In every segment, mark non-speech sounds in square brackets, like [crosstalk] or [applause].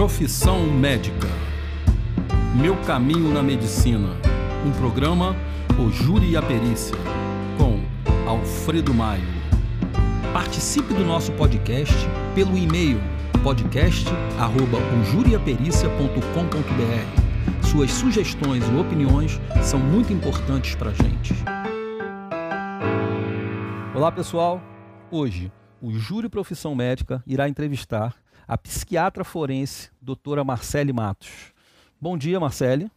Profissão Médica. Meu Caminho na Medicina. Um programa O Júri e a Perícia, com Alfredo Maio. Participe do nosso podcast pelo e-mail podcast@ojuriapericia.com.br. Suas sugestões e opiniões são muito importantes para a gente. Olá, pessoal. Hoje, o Júri Profissão Médica irá entrevistar a psiquiatra forense, doutora Marcele Matos. Bom dia, Marcele.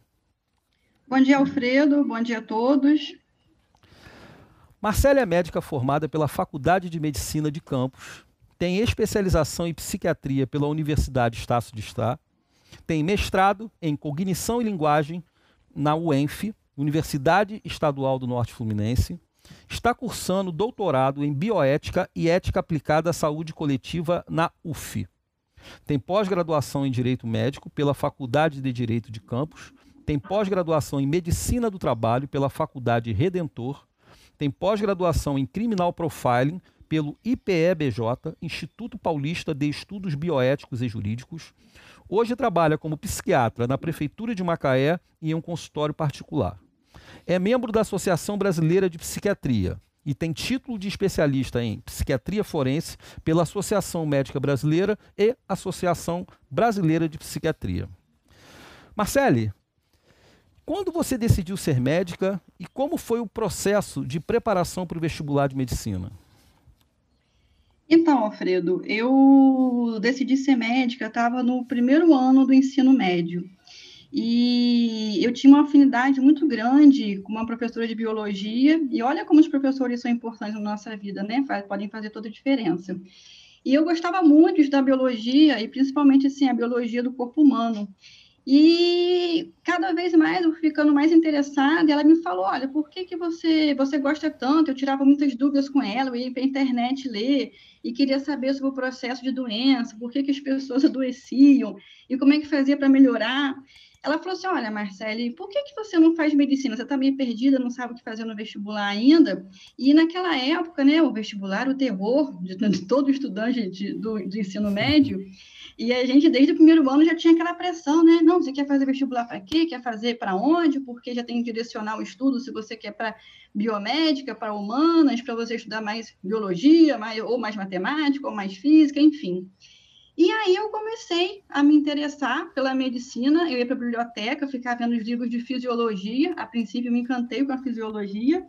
Bom dia, Alfredo. Bom dia a todos. Marcele é médica formada pela Faculdade de Medicina de Campos, tem especialização em psiquiatria pela Universidade Estácio de Está, tem mestrado em cognição e linguagem na UENF, Universidade Estadual do Norte Fluminense, está cursando doutorado em bioética e ética aplicada à saúde coletiva na UF. Tem pós-graduação em Direito Médico pela Faculdade de Direito de Campos, tem pós-graduação em Medicina do Trabalho pela Faculdade Redentor, tem pós-graduação em Criminal Profiling pelo IPEBJ, Instituto Paulista de Estudos Bioéticos e Jurídicos. Hoje trabalha como psiquiatra na Prefeitura de Macaé e em um consultório particular. É membro da Associação Brasileira de Psiquiatria, e tem título de especialista em psiquiatria forense pela Associação Médica Brasileira e Associação Brasileira de Psiquiatria. Marcele, quando você decidiu ser médica e como foi o processo de preparação para o vestibular de medicina? Então, Alfredo, eu decidi ser médica, estava no primeiro ano do ensino médio. E eu tinha uma afinidade muito grande com uma professora de biologia, e olha como os professores são importantes na nossa vida, né? Podem fazer toda a diferença. E eu gostava muito estudar biologia, e principalmente assim, a biologia do corpo humano. E cada vez mais eu ficando mais interessada, ela me falou: olha, por que, que você, você gosta tanto? Eu tirava muitas dúvidas com ela, eu ia para a internet ler e queria saber sobre o processo de doença, por que, que as pessoas [laughs] adoeciam e como é que fazia para melhorar. Ela falou assim: Olha, Marcele, por que, que você não faz medicina? Você está meio perdida, não sabe o que fazer no vestibular ainda. E naquela época, né, o vestibular, o terror de, de todo estudante de, do, ensino médio. E a gente, desde o primeiro ano, já tinha aquela pressão, né? Não, você quer fazer vestibular para quê? Quer fazer para onde? Porque já tem que direcionar o estudo se você quer para biomédica, para humanas, para você estudar mais biologia, mais, ou mais matemática, ou mais física, enfim. E aí eu comecei a me interessar pela medicina, eu ia para a biblioteca, ficava vendo os livros de fisiologia, a princípio me encantei com a fisiologia,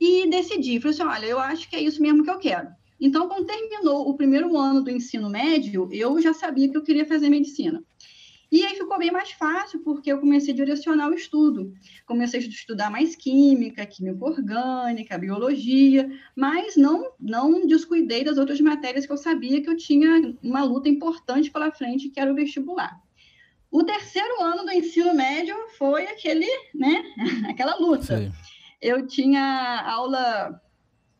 e decidi, falei assim, olha, eu acho que é isso mesmo que eu quero. Então, quando terminou o primeiro ano do ensino médio, eu já sabia que eu queria fazer medicina. E aí ficou bem mais fácil, porque eu comecei a direcionar o estudo. Comecei a estudar mais química, química orgânica, biologia, mas não, não descuidei das outras matérias que eu sabia que eu tinha uma luta importante pela frente, que era o vestibular. O terceiro ano do ensino médio foi aquele, né, [laughs] aquela luta. Sim. Eu tinha aula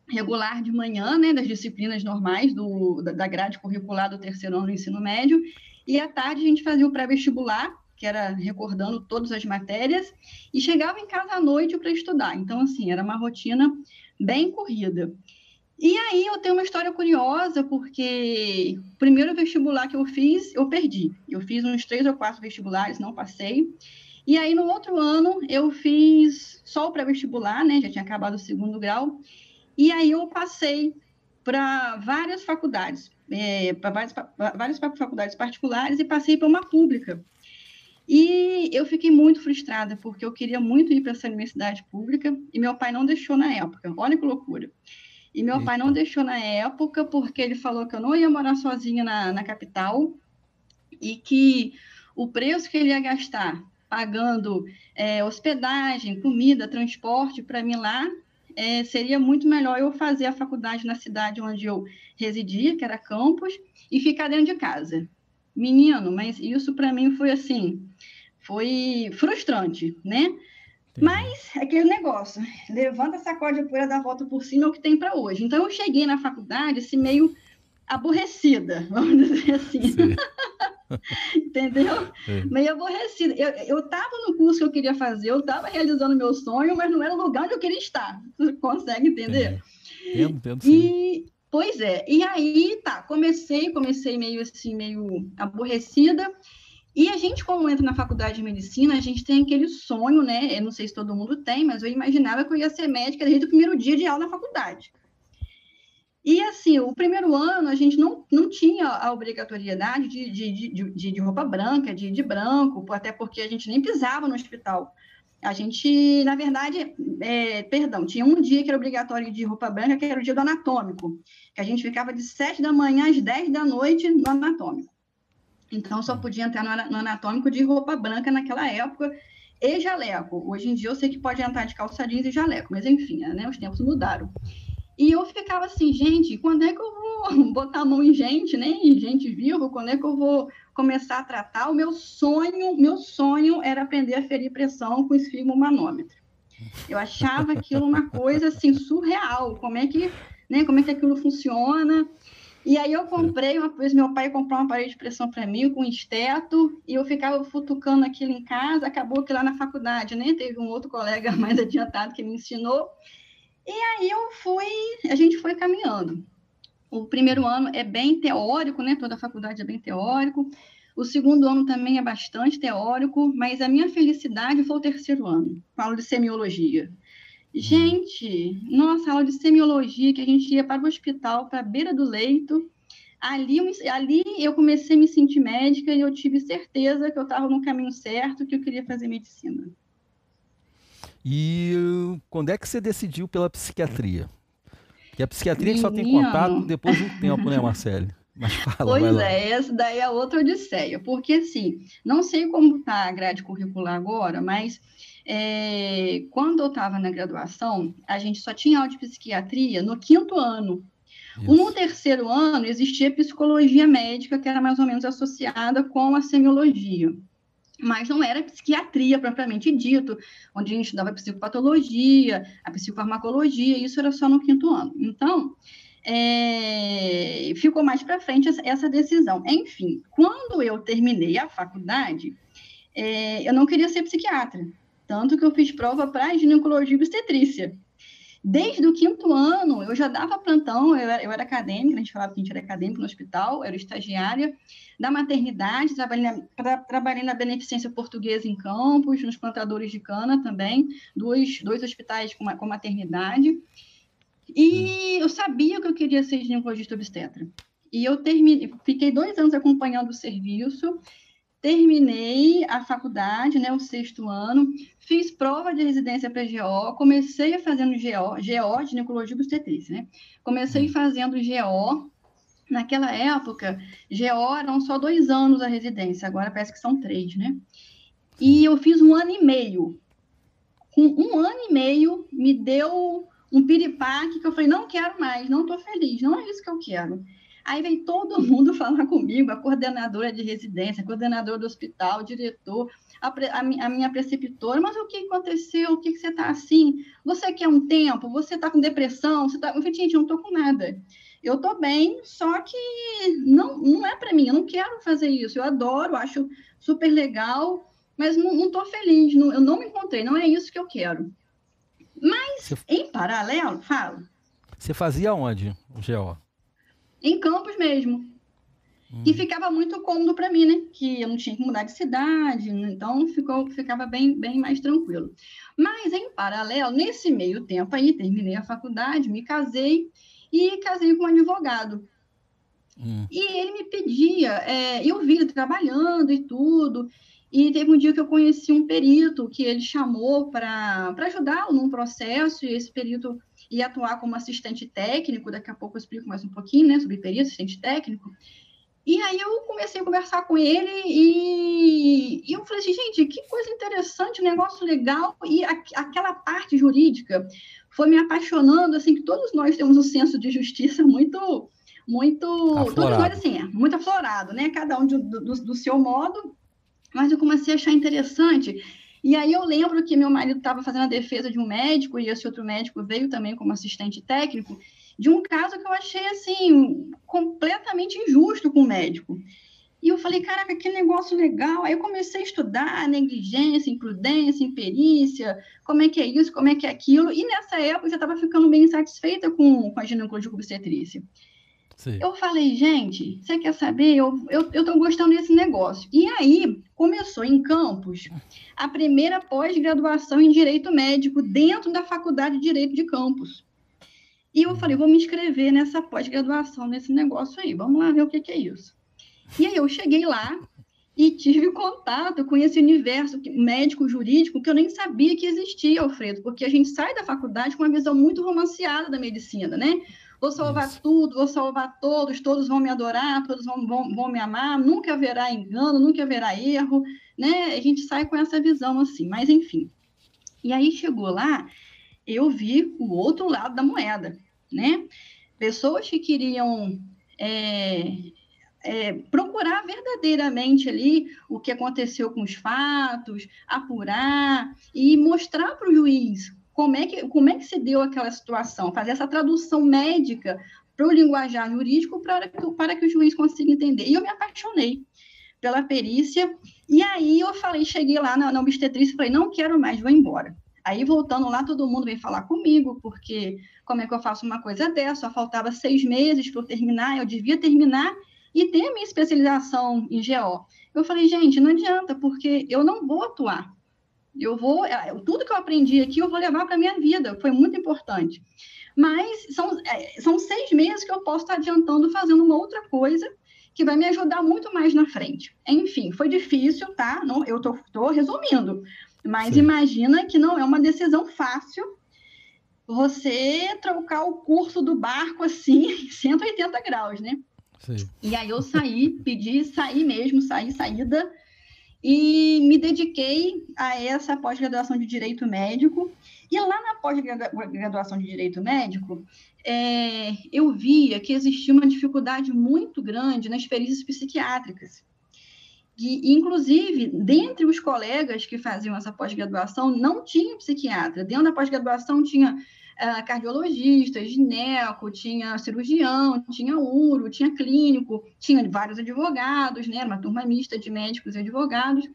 regular de manhã, né, das disciplinas normais do, da grade curricular do terceiro ano do ensino médio, e à tarde a gente fazia o pré-vestibular, que era recordando todas as matérias, e chegava em casa à noite para estudar. Então, assim, era uma rotina bem corrida. E aí eu tenho uma história curiosa, porque o primeiro vestibular que eu fiz, eu perdi. Eu fiz uns três ou quatro vestibulares, não passei. E aí, no outro ano, eu fiz só o pré-vestibular, né? Já tinha acabado o segundo grau. E aí eu passei para várias faculdades é, para várias, várias faculdades particulares e passei para uma pública. E eu fiquei muito frustrada, porque eu queria muito ir para essa universidade pública e meu pai não deixou na época. Olha que loucura. E meu Eita. pai não deixou na época porque ele falou que eu não ia morar sozinha na, na capital e que o preço que ele ia gastar pagando é, hospedagem, comida, transporte para mim lá é, seria muito melhor eu fazer a faculdade na cidade onde eu residia, que era campus, e ficar dentro de casa. Menino, mas isso para mim foi assim, foi frustrante, né? Mas aquele negócio, levanta essa corda de poeira, dá a volta por cima, é o que tem para hoje. Então eu cheguei na faculdade assim, meio aborrecida, [laughs] vamos dizer assim. [laughs] Entendeu? É. Meio aborrecida. Eu estava no curso que eu queria fazer, eu estava realizando meu sonho, mas não era o lugar onde eu queria estar. Você consegue entender? É. Entendo, entendo, sim. E Pois é, e aí tá, comecei, comecei meio assim, meio aborrecida, e a gente, como entra na faculdade de medicina, a gente tem aquele sonho, né? Eu não sei se todo mundo tem, mas eu imaginava que eu ia ser médica desde o primeiro dia de aula na faculdade. E assim, o primeiro ano a gente não, não tinha a obrigatoriedade de, de, de, de roupa branca, de, de branco, até porque a gente nem pisava no hospital. A gente, na verdade, é, perdão, tinha um dia que era obrigatório de roupa branca, que era o dia do anatômico, que a gente ficava de 7 da manhã às 10 da noite no anatômico. Então, só podia entrar no anatômico de roupa branca naquela época e jaleco. Hoje em dia, eu sei que pode entrar de calça jeans e jaleco, mas enfim, né, os tempos mudaram. E eu ficava assim, gente, quando é que eu vou [laughs] botar a mão em gente, né? Em gente viva, quando é que eu vou começar a tratar? O meu sonho, meu sonho era aprender a ferir pressão com esfigmomanômetro. Eu achava aquilo uma coisa assim surreal. Como é que, né? Como é que aquilo funciona? E aí eu comprei uma vez, meu pai comprou uma parede de pressão para mim com esteto, e eu ficava futucando aquilo em casa, acabou que lá na faculdade, né, teve um outro colega [laughs] mais adiantado que me ensinou, e aí eu fui, a gente foi caminhando. O primeiro ano é bem teórico, né, toda a faculdade é bem teórico, o segundo ano também é bastante teórico, mas a minha felicidade foi o terceiro ano, falo de semiologia. Gente, nossa aula de semiologia, que a gente ia para o hospital, para a beira do leito. Ali, ali eu comecei a me sentir médica e eu tive certeza que eu estava no caminho certo, que eu queria fazer medicina. E quando é que você decidiu pela psiquiatria? Porque a psiquiatria Menino. só tem contato depois de um tempo, né, Marcele? Mas fala, pois é, essa daí é outra odisseia, porque assim, não sei como está a grade curricular agora, mas é, quando eu estava na graduação, a gente só tinha aula de psiquiatria no quinto ano. Isso. No terceiro ano, existia psicologia médica, que era mais ou menos associada com a semiologia. Mas não era psiquiatria propriamente dito, onde a gente estudava psicopatologia, a psicofarmacologia, isso era só no quinto ano. Então, é, ficou mais para frente essa, essa, decisão. Enfim, quando eu terminei a faculdade, é, eu não queria ser psiquiatra. Tanto que eu fiz prova para ginecologia e obstetrícia. Desde o quinto ano, eu já dava plantão, eu era, eu era, acadêmica, a gente falava que a gente era acadêmica no hospital, era estagiária da maternidade, trabalhei na, pra, trabalhei na beneficência portuguesa em Campos, nos plantadores de cana também, dois, dois hospitais com, com maternidade. E eu sabia que eu queria ser ginecologista obstetra. E eu terminei, fiquei dois anos acompanhando o serviço, terminei a faculdade, né, o sexto ano, fiz prova de residência para GO, comecei fazendo GO, GO, ginecologia obstetrícia, né? Comecei hum. fazendo GO, naquela época, GO eram só dois anos a residência, agora parece que são três, né? E eu fiz um ano e meio. Com um ano e meio, me deu um piripaque que eu falei, não quero mais, não estou feliz, não é isso que eu quero. Aí vem todo mundo [laughs] falar comigo, a coordenadora de residência, a coordenadora do hospital, o diretor, a, a, a, minha preceptora, mas o que aconteceu? O que, que você está assim? Você quer um tempo? Você está com depressão? Você tá... Eu falei, gente, eu não estou com nada. Eu estou bem, só que não, não é para mim, eu não quero fazer isso. Eu adoro, acho super legal, mas não estou feliz, não, eu não me encontrei, não é isso que eu quero. Mas, você... em paralelo, fala. Você fazia onde GO? Em Campos mesmo. Hum. E ficava muito cômodo para mim, né? Que eu não tinha que mudar de cidade, então ficou, ficava bem, bem mais tranquilo. Mas, em paralelo, nesse meio tempo aí, terminei a faculdade, me casei e casei com um advogado. Hum. E ele me pedia, é, eu vi ele trabalhando e tudo, e teve um dia que eu conheci um perito que ele chamou para ajudá-lo num processo, e esse perito e atuar como assistente técnico, daqui a pouco eu explico mais um pouquinho, né, sobre perito, assistente técnico. E aí eu comecei a conversar com ele e, e eu falei assim, gente, que coisa interessante, um negócio legal, e a, aquela parte jurídica foi me apaixonando, assim, que todos nós temos um senso de justiça [laughs] muito, muito, aflorado. todos nós, assim, é, muito aflorado, né, cada um do, do, do seu modo, mas eu comecei a achar interessante e aí eu lembro que meu marido estava fazendo a defesa de um médico, e esse outro médico veio também como assistente técnico, de um caso que eu achei, assim, completamente injusto com o médico. E eu falei, caraca, que negócio legal. Aí eu comecei a estudar negligência, imprudência, imperícia, como é que é isso, como é que é aquilo. E nessa época eu já estava ficando bem insatisfeita com, com a ginecologia obstetrícia. Sim. Eu falei, gente, você quer saber? Eu estou gostando desse negócio. E aí começou em Campos a primeira pós-graduação em Direito Médico dentro da Faculdade de Direito de Campos. E eu falei, vou me inscrever nessa pós-graduação, nesse negócio aí. Vamos lá ver o que, que é isso. E aí eu cheguei lá e tive contato com esse universo médico jurídico que eu nem sabia que existia, Alfredo, porque a gente sai da faculdade com uma visão muito romanceada da medicina, né? Vou salvar Isso. tudo, vou salvar todos, todos vão me adorar, todos vão, vão, vão me amar, nunca haverá engano, nunca haverá erro, né? A gente sai com essa visão assim, mas enfim. E aí chegou lá, eu vi o outro lado da moeda, né? Pessoas que queriam é, é, procurar verdadeiramente ali o que aconteceu com os fatos, apurar e mostrar para o juiz como é, que, como é que se deu aquela situação, fazer essa tradução médica para o linguajar jurídico para que, para que o juiz consiga entender. E eu me apaixonei pela perícia, e aí eu falei, cheguei lá na, na e falei, não quero mais, vou embora. Aí, voltando lá, todo mundo veio falar comigo, porque como é que eu faço uma coisa dessa? Só faltava seis meses para eu terminar, eu devia terminar, e tem a minha especialização em GO. Eu falei, gente, não adianta, porque eu não vou atuar. Eu vou, é, tudo que eu aprendi aqui, eu vou levar para a minha vida, foi muito importante. Mas são, é, são seis meses que eu posso estar adiantando fazendo uma outra coisa que vai me ajudar muito mais na frente. Enfim, foi difícil, tá? Não, eu estou resumindo, mas Sim. imagina que não é uma decisão fácil você trocar o curso do barco assim, [laughs] 180 graus, né? Sim. E aí eu saí, pedi sair mesmo, sair, saída, e me dediquei a essa pós-graduação de Direito Médico. E lá na pós-graduação de Direito Médico, é, eu via que existia uma dificuldade muito grande nas perícias psiquiátricas. E, inclusive, dentre os colegas que faziam essa pós-graduação, não tinha psiquiatra. Dentro da pós-graduação tinha uh, cardiologista, gineco, tinha cirurgião, tinha uro, tinha clínico, tinha vários advogados, né? Uma turma mista de médicos e advogados,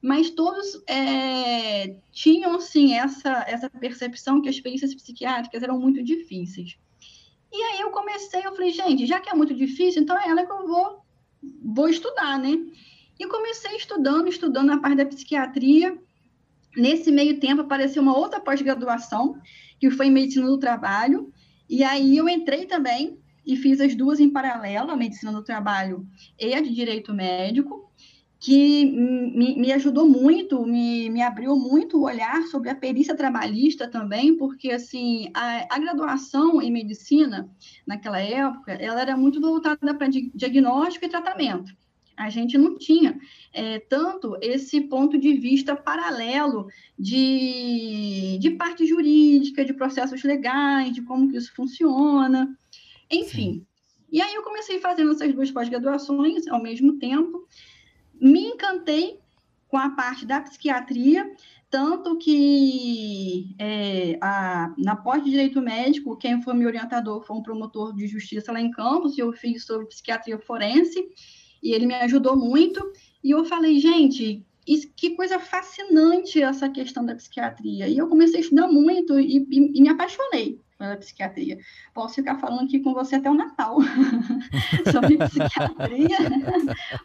mas todos é, tinham, assim, essa, essa percepção que as perícias psiquiátricas eram muito difíceis. E aí eu comecei, eu falei, gente, já que é muito difícil, então é ela que eu vou, vou estudar, né? E comecei estudando, estudando na parte da psiquiatria. Nesse meio tempo apareceu uma outra pós-graduação, que foi em medicina do trabalho. E aí eu entrei também e fiz as duas em paralelo, a medicina do trabalho e a de direito médico, que me, me ajudou muito, me, me abriu muito o olhar sobre a perícia trabalhista também, porque assim a, a graduação em medicina naquela época ela era muito voltada para diagnóstico e tratamento a gente não tinha é, tanto esse ponto de vista paralelo de, de parte jurídica, de processos legais, de como que isso funciona, enfim. Sim. E aí eu comecei fazendo essas duas pós-graduações ao mesmo tempo, me encantei com a parte da psiquiatria, tanto que é, a, na pós de direito médico, quem foi meu orientador foi um promotor de justiça lá em Campos, e eu fiz sobre psiquiatria forense, e ele me ajudou muito. E eu falei, gente, que coisa fascinante essa questão da psiquiatria. E eu comecei a estudar muito e, e, e me apaixonei pela psiquiatria. Posso ficar falando aqui com você até o Natal [laughs] sobre psiquiatria,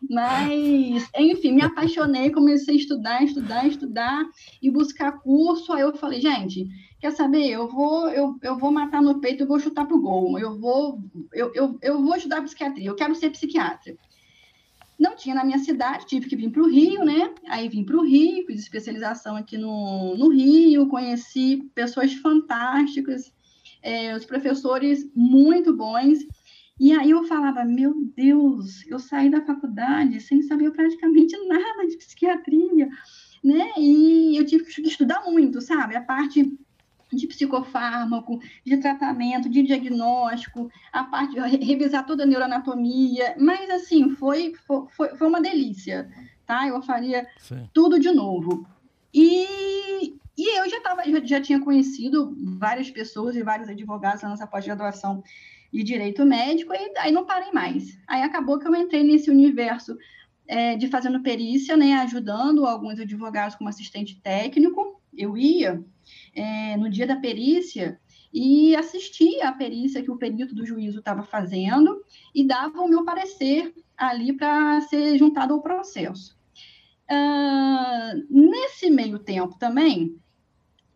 mas, enfim, me apaixonei, comecei a estudar, estudar, estudar e buscar curso. Aí eu falei, gente, quer saber? Eu vou, eu, eu vou matar no peito, eu vou chutar pro gol, eu vou, eu, eu, eu vou estudar psiquiatria, eu quero ser psiquiatra. Não tinha na minha cidade, tive que vir para o Rio, né? Aí vim para o Rio, fiz especialização aqui no, no Rio, conheci pessoas fantásticas, é, os professores muito bons. E aí eu falava, meu Deus, eu saí da faculdade sem saber praticamente nada de psiquiatria, né? E eu tive que estudar muito, sabe? A parte de psicofármaco, de tratamento, de diagnóstico, a parte de revisar toda a neuroanatomia, mas assim, foi, foi, foi uma delícia, tá? Eu faria Sim. tudo de novo. E, e eu já, tava, já, já tinha conhecido várias pessoas e vários advogados na nossa pós-graduação e direito médico, e aí não parei mais. Aí acabou que eu entrei nesse universo é, de fazendo perícia, né, ajudando alguns advogados como assistente técnico. Eu ia é, no dia da perícia e assistia a perícia que o perito do juízo estava fazendo e dava o meu parecer ali para ser juntado ao processo. Uh, nesse meio tempo também,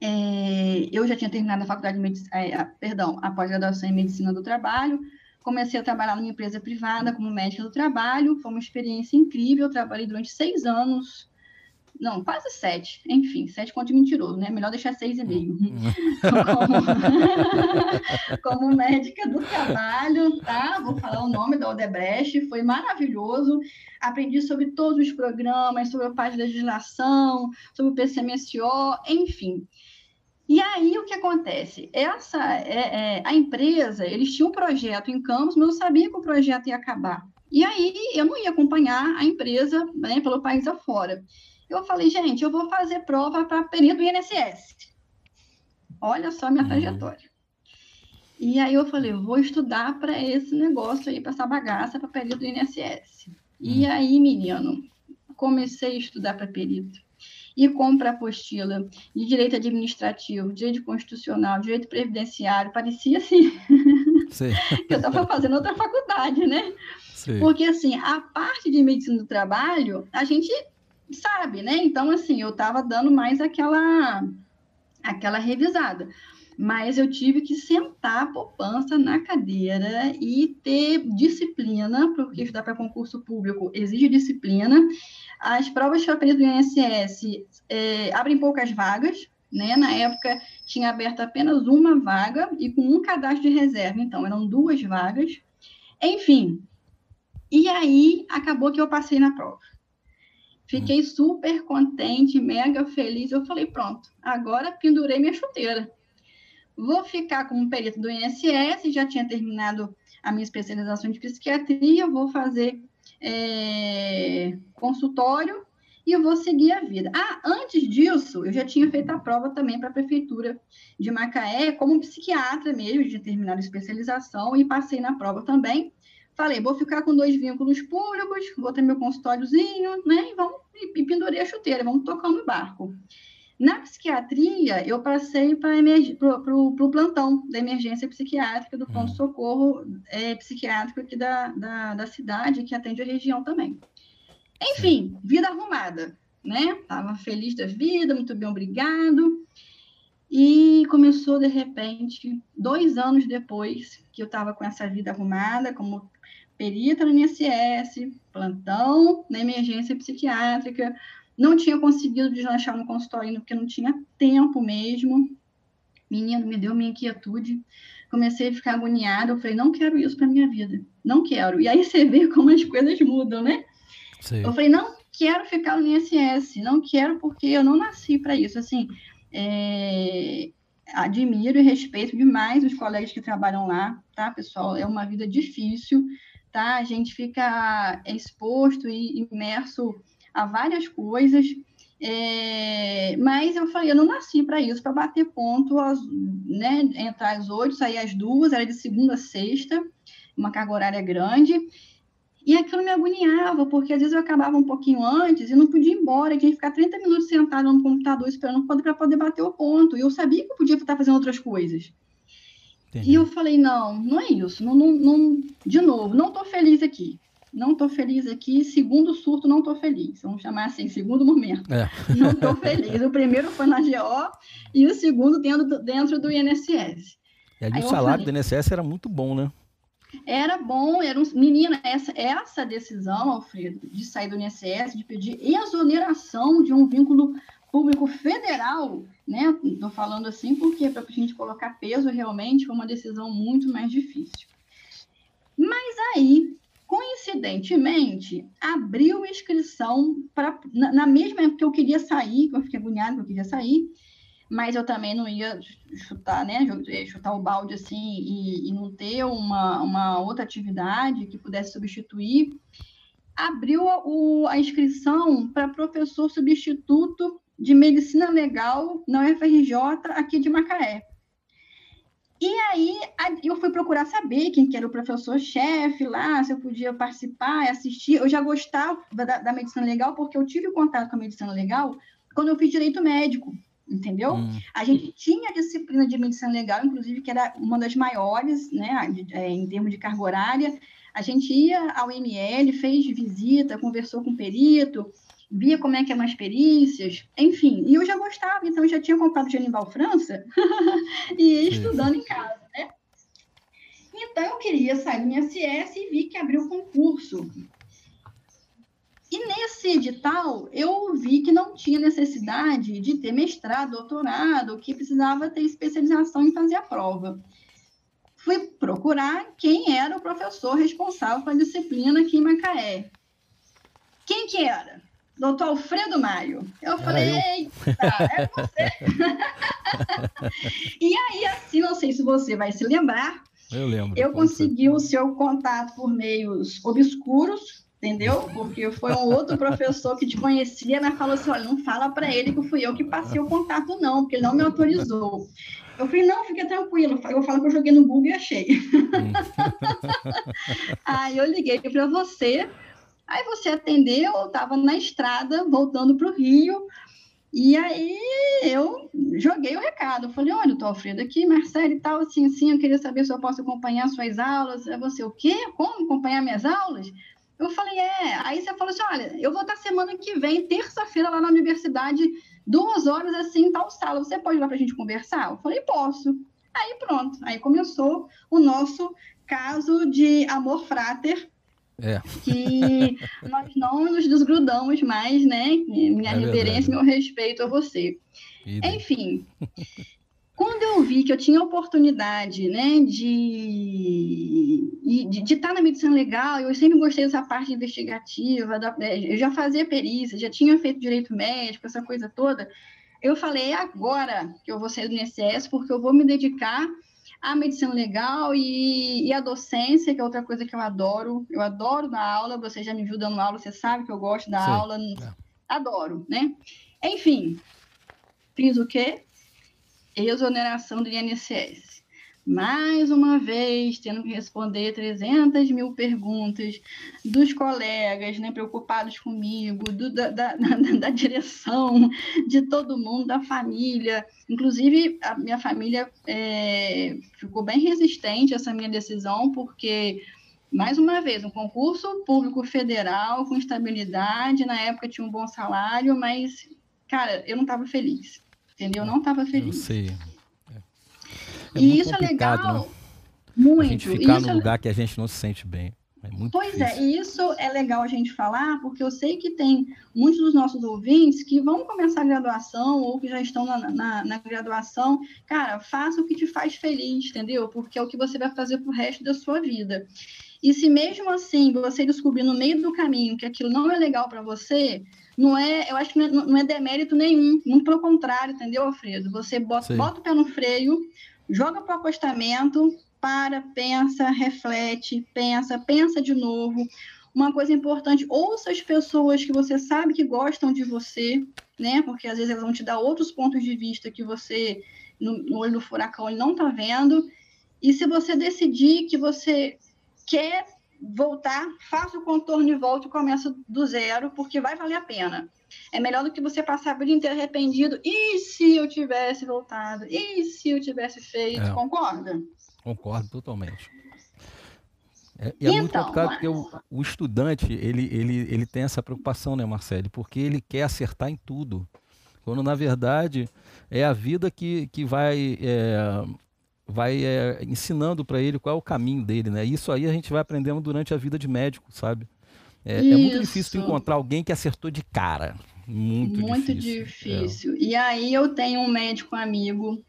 é, eu já tinha terminado a faculdade de medicina, é, perdão, a pós-graduação em medicina do trabalho, comecei a trabalhar numa empresa privada como médica do trabalho, foi uma experiência incrível, trabalhei durante seis anos, não, quase sete, enfim, sete conto de mentiroso, né? Melhor deixar seis e meio. Uhum. como, [laughs] como médica do trabalho, tá? Vou falar o nome da Odebrecht, foi maravilhoso. Aprendi sobre todos os programas, sobre a parte de legislação, sobre o PCMSO, enfim. E aí o que acontece? Essa é, é, a empresa, eles tinham um projeto em Campos, mas eu sabia que o projeto ia acabar. E aí eu não ia acompanhar a empresa né, pelo país afora. Eu falei, gente, eu vou fazer prova para perito do INSS. Olha só a minha uhum. trajetória. E aí eu falei, vou estudar para esse negócio aí, para essa bagaça, para perito do INSS. Uhum. E aí, menino, comecei a estudar para perito. E compra apostila de direito administrativo, direito constitucional, direito previdenciário, parecia assim que [laughs] eu estava fazendo outra faculdade, né? Sim. Porque assim, a parte de medicina do trabalho, a gente sabe, né? Então, assim, eu estava dando mais aquela, aquela revisada. Mas eu tive que sentar a poupança na cadeira e ter disciplina, porque estudar para concurso público exige disciplina. As provas de papel do INSS é, abrem poucas vagas, né? Na época tinha aberto apenas uma vaga e com um cadastro de reserva, então eram duas vagas. Enfim, e aí acabou que eu passei na prova. Fiquei super contente, mega feliz. Eu falei, pronto, agora pendurei minha chuteira. Vou ficar como perito do INSS, já tinha terminado a minha especialização de psiquiatria, vou fazer é, consultório e eu vou seguir a vida. Ah, antes disso, eu já tinha feito a prova também para a prefeitura de Macaé, como psiquiatra mesmo, de terminar a especialização, e passei na prova também. Falei, vou ficar com dois vínculos públicos, vou ter meu consultóriozinho, né? E, vamos, e pendurei a chuteira, vamos tocando o barco. Na psiquiatria, eu passei para o plantão da emergência psiquiátrica do hum. pronto-socorro é, psiquiátrico aqui da, da, da, cidade, que atende a região também. Enfim, vida arrumada, né? Estava feliz da vida, muito bem, obrigado. E começou, de repente, dois anos depois que eu estava com essa vida arrumada, como perita no INSS, plantão na emergência psiquiátrica, não tinha conseguido deslanchar no consultório porque não tinha tempo mesmo. Menino, me deu minha inquietude. Comecei a ficar agoniada. Eu falei, não quero isso para minha vida. Não quero. E aí você vê como as coisas mudam, né? Sim. Eu falei, não quero ficar no INSS. Não quero porque eu não nasci para isso. Assim, é... admiro e respeito demais os colegas que trabalham lá, tá, pessoal? É uma vida difícil tá? A gente fica exposto e imerso a várias coisas. É, mas eu falei, eu não nasci para isso, para bater ponto, às, né, entrar às oito, sair às duas, era de segunda a sexta, uma carga horária grande, e aquilo me agoniava, porque às vezes eu acabava um pouquinho antes e não podia ir embora, tinha que ficar 30 minutos sentado no computador esperando para poder bater o ponto, e eu sabia que eu podia estar fazendo outras coisas. Entendi. E eu falei, não, não é isso. Não, não, não, de novo, não estou feliz aqui. Não estou feliz aqui. Segundo surto, não estou feliz. Vamos chamar assim, segundo momento. É. [laughs] Não estou feliz. O primeiro foi na GO e o segundo dentro, dentro do INSS. E ali Aí o salário falei, do INSS era muito bom, né? Era bom, era um, menina, essa, essa decisão, Alfredo, de sair do INSS, de pedir exoneração de um vínculo público federal, né? Estou falando assim porque para a gente colocar peso realmente foi uma decisão muito mais difícil. Mas aí, coincidentemente, abriu inscrição para na, na, mesma época que eu queria sair, que eu fiquei agoniada que eu queria sair, mas eu também não ia chutar, né? Chutar o balde assim e, e não ter uma, uma outra atividade que pudesse substituir abriu o, a inscrição para professor substituto de Medicina Legal na UFRJ aqui de Macaé. E aí eu fui procurar saber quem que era o professor-chefe lá, se eu podia participar e assistir. Eu já gostava da, da, medicina legal porque eu tive contato com a medicina legal quando eu fiz direito médico, entendeu? Hum. A gente tinha a disciplina de medicina legal, inclusive, que era uma das maiores, né, é, em termos de carga horária. A gente ia ao ML, fez visita, conversou com o perito, via como é que eram as perícias, enfim. E eu já gostava, então eu já tinha comprado Genival França [laughs] e ia estudando em casa, né? Então eu queria sair do INSS e vi que abriu concurso. E nesse edital, eu vi que não tinha necessidade de ter mestrado, doutorado, que precisava ter especialização em fazer a prova. Fui procurar quem era o professor responsável pela disciplina aqui em Macaé. Quem que era? Doutor Alfredo Maio. Eu falei, eita, é você. [laughs] e aí, assim, não sei se você vai se lembrar. Eu lembro. Eu consegui o seu contato por meios obscuros, entendeu? Porque foi um outro [laughs] professor que te conhecia, mas falou assim: olha, não fala para ele que fui eu que passei o contato, não, porque ele não me autorizou. Eu falei, não, fica tranquilo. Eu falo que eu joguei no Google e achei. Hum. [laughs] aí eu liguei para você Aí você atendeu, eu estava na estrada, voltando para o Rio, e aí eu joguei o recado. falei, olha, doutor Alfredo, aqui, Marcelo e tal, assim, assim, eu queria saber se eu posso acompanhar suas aulas. É você, o quê? Como acompanhar minhas aulas? Eu falei, é. Aí você falou assim, olha, eu vou estar semana que vem, terça-feira, lá na universidade, duas horas, assim, em tal sala. Você pode ir lá para a gente conversar? Eu falei, posso. Aí pronto. Aí começou o nosso caso de amor frater, é. Que nós não nos desgrudamos mais, né? Minha é reverência, meu respeito a você. Enfim, quando eu vi que eu tinha oportunidade, né, de, de, de, estar na medicina legal, eu sempre gostei dessa parte investigativa, da, é, eu já fazia perícia, já tinha feito direito médico, essa coisa toda. Eu falei, é agora que eu vou sair do INSS, porque eu vou me dedicar a medicina legal e, e, a docência, que é outra coisa que eu adoro. Eu adoro dar aula, você já me viu dando aula, você sabe que eu gosto da aula. É. Adoro, né? Enfim, fiz o quê? Exoneração do INSS mais uma vez tendo que responder 300 mil perguntas dos colegas, né, preocupados comigo, do, da, [laughs] da, da, direção, de todo mundo, da família. Inclusive, a minha família é, ficou bem resistente a essa minha decisão, porque, mais uma vez, um concurso público federal com estabilidade, na época tinha um bom salário, mas, cara, eu não estava feliz, entendeu? Eu não estava feliz. Eu sei. É e isso é legal. Né? Muito. A gente ficar isso num é... lugar que a gente não se sente bem. É muito pois difícil. é, e isso é legal a gente falar, porque eu sei que tem muitos dos nossos ouvintes que vão começar a graduação ou que já estão na, na, na graduação. Cara, faça o que te faz feliz, entendeu? Porque é o que você vai fazer pro resto da sua vida. E se mesmo assim você descobrir no meio do caminho que aquilo não é legal para você, não é, eu acho que não é, é demérito nenhum, muito pelo contrário, entendeu, Alfredo? Você bota, bota o pé no freio, joga para o acostamento, para, pensa, reflete, pensa, pensa de novo. Uma coisa importante, ouça as pessoas que você sabe que gostam de você, né? Porque às vezes elas vão te dar outros pontos de vista que você, no, no olho do furacão, ele não está vendo. E se você decidir que você quer voltar, faça o contorno e volte e começa do zero, porque vai valer a pena. É melhor do que você passar a vida inteira arrependido. E se eu tivesse voltado? E se eu tivesse feito? É. Concorda? Concordo totalmente. É, e é então, muito complicado mas... porque o, o, estudante ele, ele, ele tem essa preocupação, né, Marcelo? Porque ele quer acertar em tudo. Quando, na verdade, é a vida que, que vai, é, vai é, ensinando para ele qual é o caminho dele, né? Isso aí a gente vai aprendendo durante a vida de médico, sabe? É, é, muito difícil encontrar alguém que acertou de cara. Muito, muito difícil. difícil. É. E aí eu tenho um médico amigo,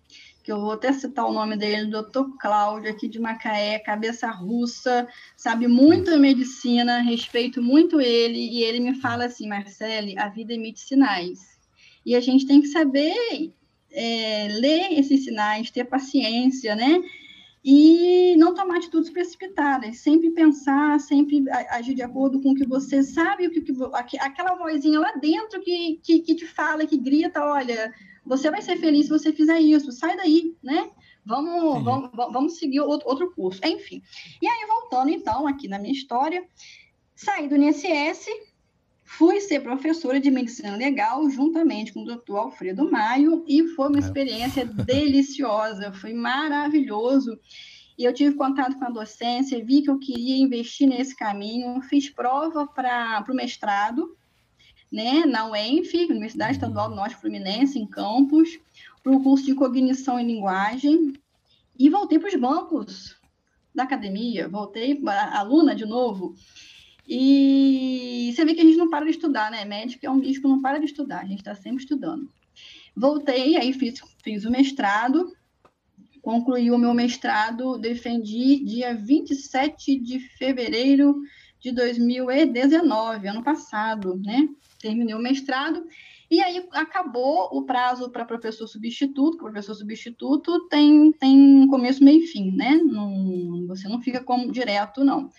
que eu vou até citar o nome dele, doutor Cláudio, aqui de Macaé, cabeça russa, sabe muito a medicina, respeito muito ele, e ele me fala assim, Marcele, a vida emite sinais. E a gente tem que saber é, ler esses sinais, ter paciência, né? E não tomar atitudes precipitadas, sempre pensar, sempre agir de acordo com o que você sabe, o que, que aquela vozinha lá dentro que, que, que, te fala, que grita, olha, você vai ser feliz se você fizer isso, sai daí, né? Vamos, vamos, vamos seguir outro, outro curso. Enfim. E aí, voltando então aqui na minha história, saí do INSS, fui ser professora de medicina legal juntamente com o doutor Alfredo Maio e foi uma experiência deliciosa, foi maravilhoso. E eu tive contato com a docência, vi que eu queria investir nesse caminho, fiz prova para o mestrado, né, na UENF, Universidade Estadual do Norte Fluminense, em Campos, para o curso de Cognição e Linguagem, e voltei para os bancos da academia, voltei aluna de novo. E você vê que a gente não para de estudar, né? Médico é um bicho que não para de estudar, a gente está sempre estudando. Voltei, aí fiz, fiz o mestrado, concluí o meu mestrado, defendi dia 27 de fevereiro de 2019, ano passado, né? Terminei o mestrado e aí acabou o prazo para professor substituto, o professor substituto tem, tem começo, meio e fim, né? Não, você não fica como direto, não.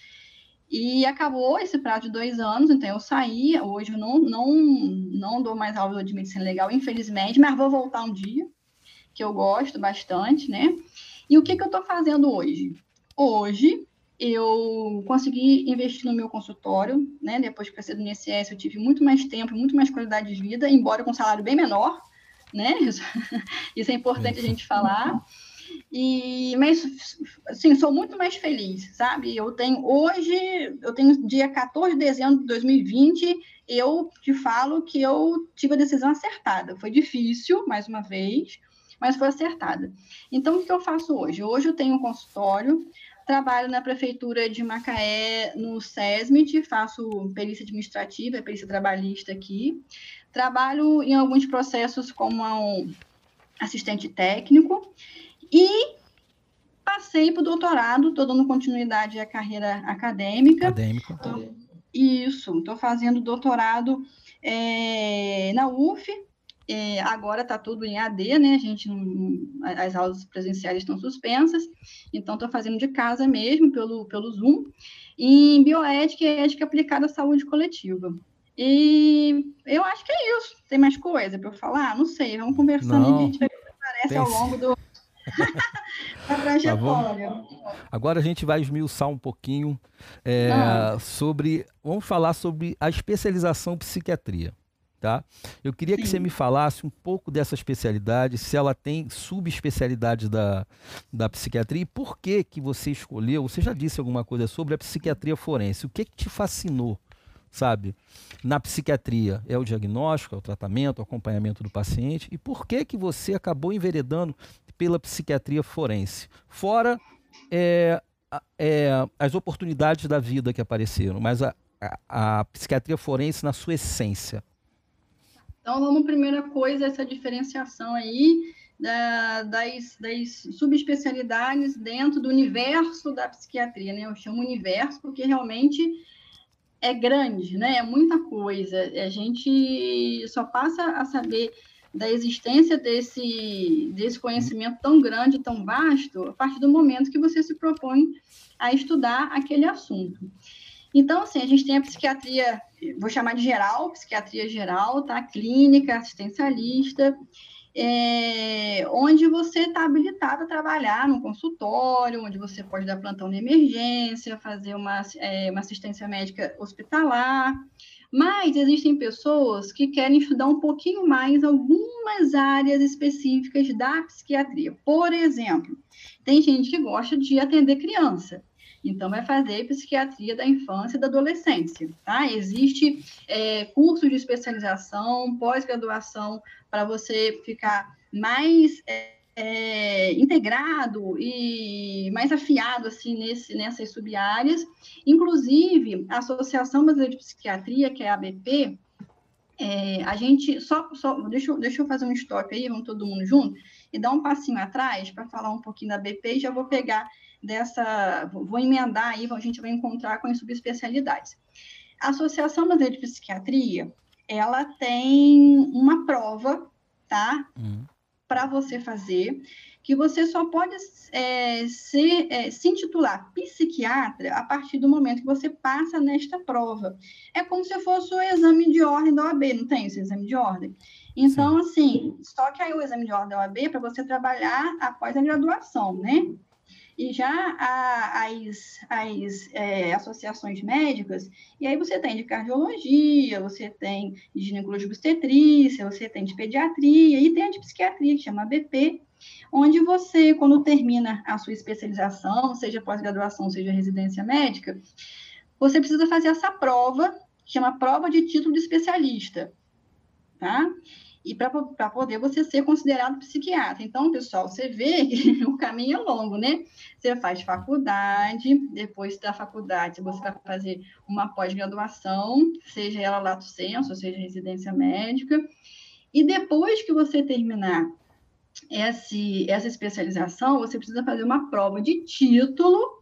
E acabou esse prazo de dois anos, então eu saí, hoje eu não, não, não dou mais aula de medicina legal, infelizmente, mas vou voltar um dia, que eu gosto bastante, né? E o que, que eu estou fazendo hoje? Hoje eu consegui investir no meu consultório, né? Depois de crescer do INSS, eu tive muito mais tempo, muito mais qualidade de vida, embora com um salário bem menor, né? Isso, [laughs] isso é importante a gente falar. E, mas, assim, sou muito mais feliz, sabe? Eu tenho, hoje, eu tenho dia 14 de dezembro de 2020, eu te falo que eu tive a decisão acertada. Foi difícil, mais uma vez, mas foi acertada. Então, o que eu faço hoje? Hoje eu tenho um consultório, Trabalho na prefeitura de Macaé, no SESMIT, faço perícia administrativa, perícia trabalhista aqui. Trabalho em alguns processos como assistente técnico e passei para o doutorado, estou dando continuidade à carreira acadêmica. Acadêmico. Tô, isso, estou fazendo doutorado é, na UF, é, agora está tudo em AD, né? A gente não, as aulas presenciais estão suspensas, então estou fazendo de casa mesmo, pelo, pelo Zoom, em bioética e ética aplicada à saúde coletiva. E eu acho que é isso. Tem mais coisa para eu falar? Não sei, vamos conversando não, e a gente vai aparece ao longo do. [laughs] trajetória. Tá Agora a gente vai esmiuçar um pouquinho é, ah. sobre. Vamos falar sobre a especialização psiquiatria. Tá? Eu queria Sim. que você me falasse um pouco dessa especialidade, se ela tem subespecialidades da, da psiquiatria e por que que você escolheu, você já disse alguma coisa sobre a psiquiatria forense, o que que te fascinou, sabe, na psiquiatria? É o diagnóstico, é o tratamento, o acompanhamento do paciente e por que que você acabou enveredando pela psiquiatria forense? Fora é, é, as oportunidades da vida que apareceram, mas a, a, a psiquiatria forense na sua essência. Então, vamos, primeira coisa, essa diferenciação aí da, das, das subespecialidades dentro do universo da psiquiatria, né? Eu chamo universo porque realmente é grande, né? É muita coisa. A gente só passa a saber da existência desse, desse conhecimento tão grande, tão vasto, a partir do momento que você se propõe a estudar aquele assunto. Então, assim, a gente tem a psiquiatria, vou chamar de geral, psiquiatria geral, tá? Clínica, assistencialista, é, onde você está habilitado a trabalhar no consultório, onde você pode dar plantão de emergência, fazer uma, é, uma assistência médica hospitalar. Mas existem pessoas que querem estudar um pouquinho mais algumas áreas específicas da psiquiatria. Por exemplo, tem gente que gosta de atender criança. Então, vai fazer psiquiatria da infância e da adolescência, tá? Existe é, curso de especialização, pós-graduação, para você ficar mais é, é, integrado e mais afiado, assim, nesse, nessas sub-áreas. Inclusive, a Associação Brasileira de Psiquiatria, que é a ABP, é, a gente só, só deixa, deixa eu fazer um estoque aí, vamos todo mundo junto, e dar um passinho atrás para falar um pouquinho da BP e já vou pegar dessa, vou emendar aí, a gente vai encontrar com as subespecialidades. A Associação Brasileira de Psiquiatria, ela tem uma prova, tá? Uhum. Para você fazer, que você só pode é, ser, é, se intitular psiquiatra a partir do momento que você passa nesta prova. É como se fosse o exame de ordem da OAB, não tem esse exame de ordem? Então, Sim. assim, só que aí o exame de ordem da OAB é para você trabalhar após a graduação, né? E já a, as, as é, associações médicas, e aí você tem de cardiologia, você tem de ginecologia obstetrícia, você tem de pediatria, e tem a de psiquiatria, que chama BP, onde você, quando termina a sua especialização, seja pós-graduação, seja residência médica, você precisa fazer essa prova, que chama prova de título de especialista, tá? E para poder você ser considerado psiquiatra. Então, pessoal, você vê que [laughs] o caminho é longo, né? Você faz faculdade, depois da faculdade você vai fazer uma pós-graduação, seja ela lato senso, seja residência médica, e depois que você terminar esse, essa especialização, você precisa fazer uma prova de título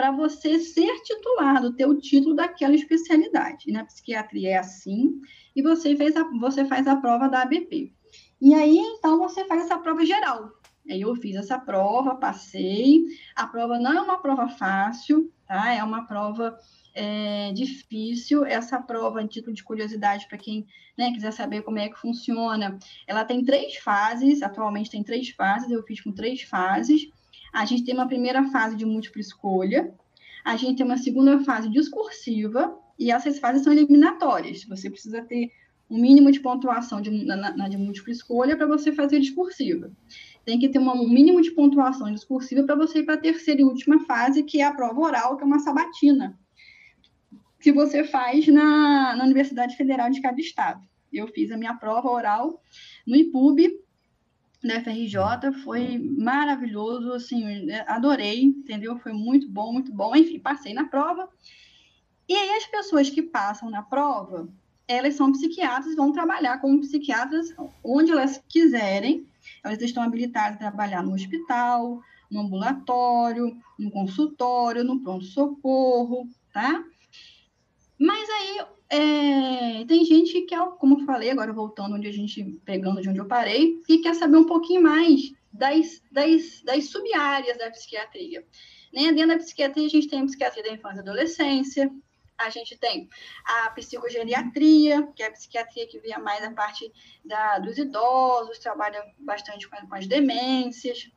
para você ser titulado, ter o título daquela especialidade. E na psiquiatria é assim, e você, fez a, você faz a prova da ABP. E aí, então, você faz essa prova geral. Aí eu fiz essa prova, passei. A prova não é uma prova fácil, tá? É uma prova é, difícil. Essa prova, em título de curiosidade, para quem né, quiser saber como é que funciona, ela tem três fases. Atualmente tem três fases, eu fiz com três fases. A gente tem uma primeira fase de múltipla escolha, a gente tem uma segunda fase discursiva, e essas fases são eliminatórias. Você precisa ter um mínimo de pontuação de, na, na de múltipla escolha para você fazer discursiva. Tem que ter uma, um mínimo de pontuação discursiva para você ir para a terceira e última fase, que é a prova oral, que é uma sabatina, que você faz na, na Universidade Federal de cada estado. Eu fiz a minha prova oral no IPUB, da FRJ, foi maravilhoso, assim, adorei, entendeu? Foi muito bom, muito bom. Enfim, passei na prova. E aí as pessoas que passam na prova, elas são psiquiatras, vão trabalhar como psiquiatras onde elas quiserem. Elas estão habilitadas a trabalhar no hospital, no ambulatório, no consultório, no pronto-socorro, tá? Mas aí é, tem gente que quer, como falei, agora voltando onde a gente, pegando de onde eu parei, que quer saber um pouquinho mais das, das, das sub-áreas da psiquiatria. Né? Dentro da psiquiatria, a gente tem a psiquiatria da infância e adolescência, a gente tem a psicogeriatria, que é a psiquiatria que via mais a parte da, dos idosos, trabalha bastante com, com as demências.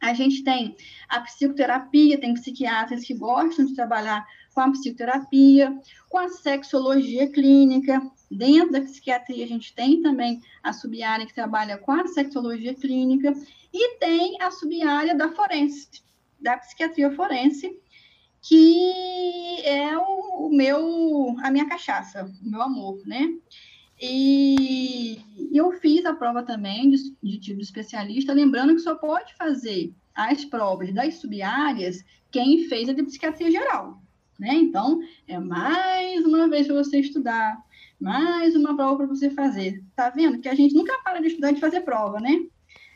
A gente tem a psicoterapia, tem psiquiatras que gostam de trabalhar com a psicoterapia, com a sexologia clínica. Dentro da psiquiatria, a gente tem também a subárea que trabalha com a sexologia clínica e tem a subárea da forense, da psiquiatria forense, que é o, meu, a minha cachaça, o meu amor, né? E eu fiz a prova também de, de tipo especialista, lembrando que só pode fazer as provas das subáreas quem fez a de psiquiatria geral, né? Então, é mais uma vez para você estudar, mais uma prova para você fazer. Tá vendo que a gente nunca para de estudar e de fazer prova, né?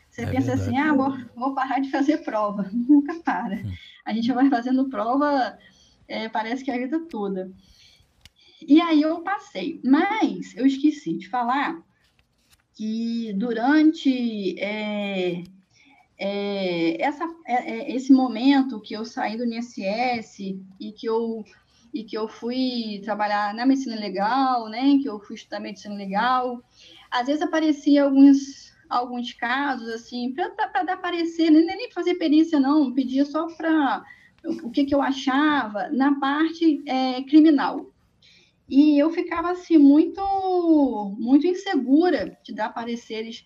Você é pensa assim, verdade. assim, ah, vou, vou, parar de fazer prova. [laughs] Nunca para. Hum. A gente vai fazendo prova, é, parece que a vida toda. E aí eu passei. Mas eu esqueci de falar que durante é, é, essa, é, é, esse momento que eu saí do INSS e que eu e que eu fui trabalhar na medicina legal, né, que eu fui estudar medicina legal, às vezes aparecia alguns alguns casos, assim, para dar parecer, nem, nem fazer perícia, não, pedia só para o que, que eu achava na parte é, criminal. E eu ficava, assim, muito, muito insegura de dar pareceres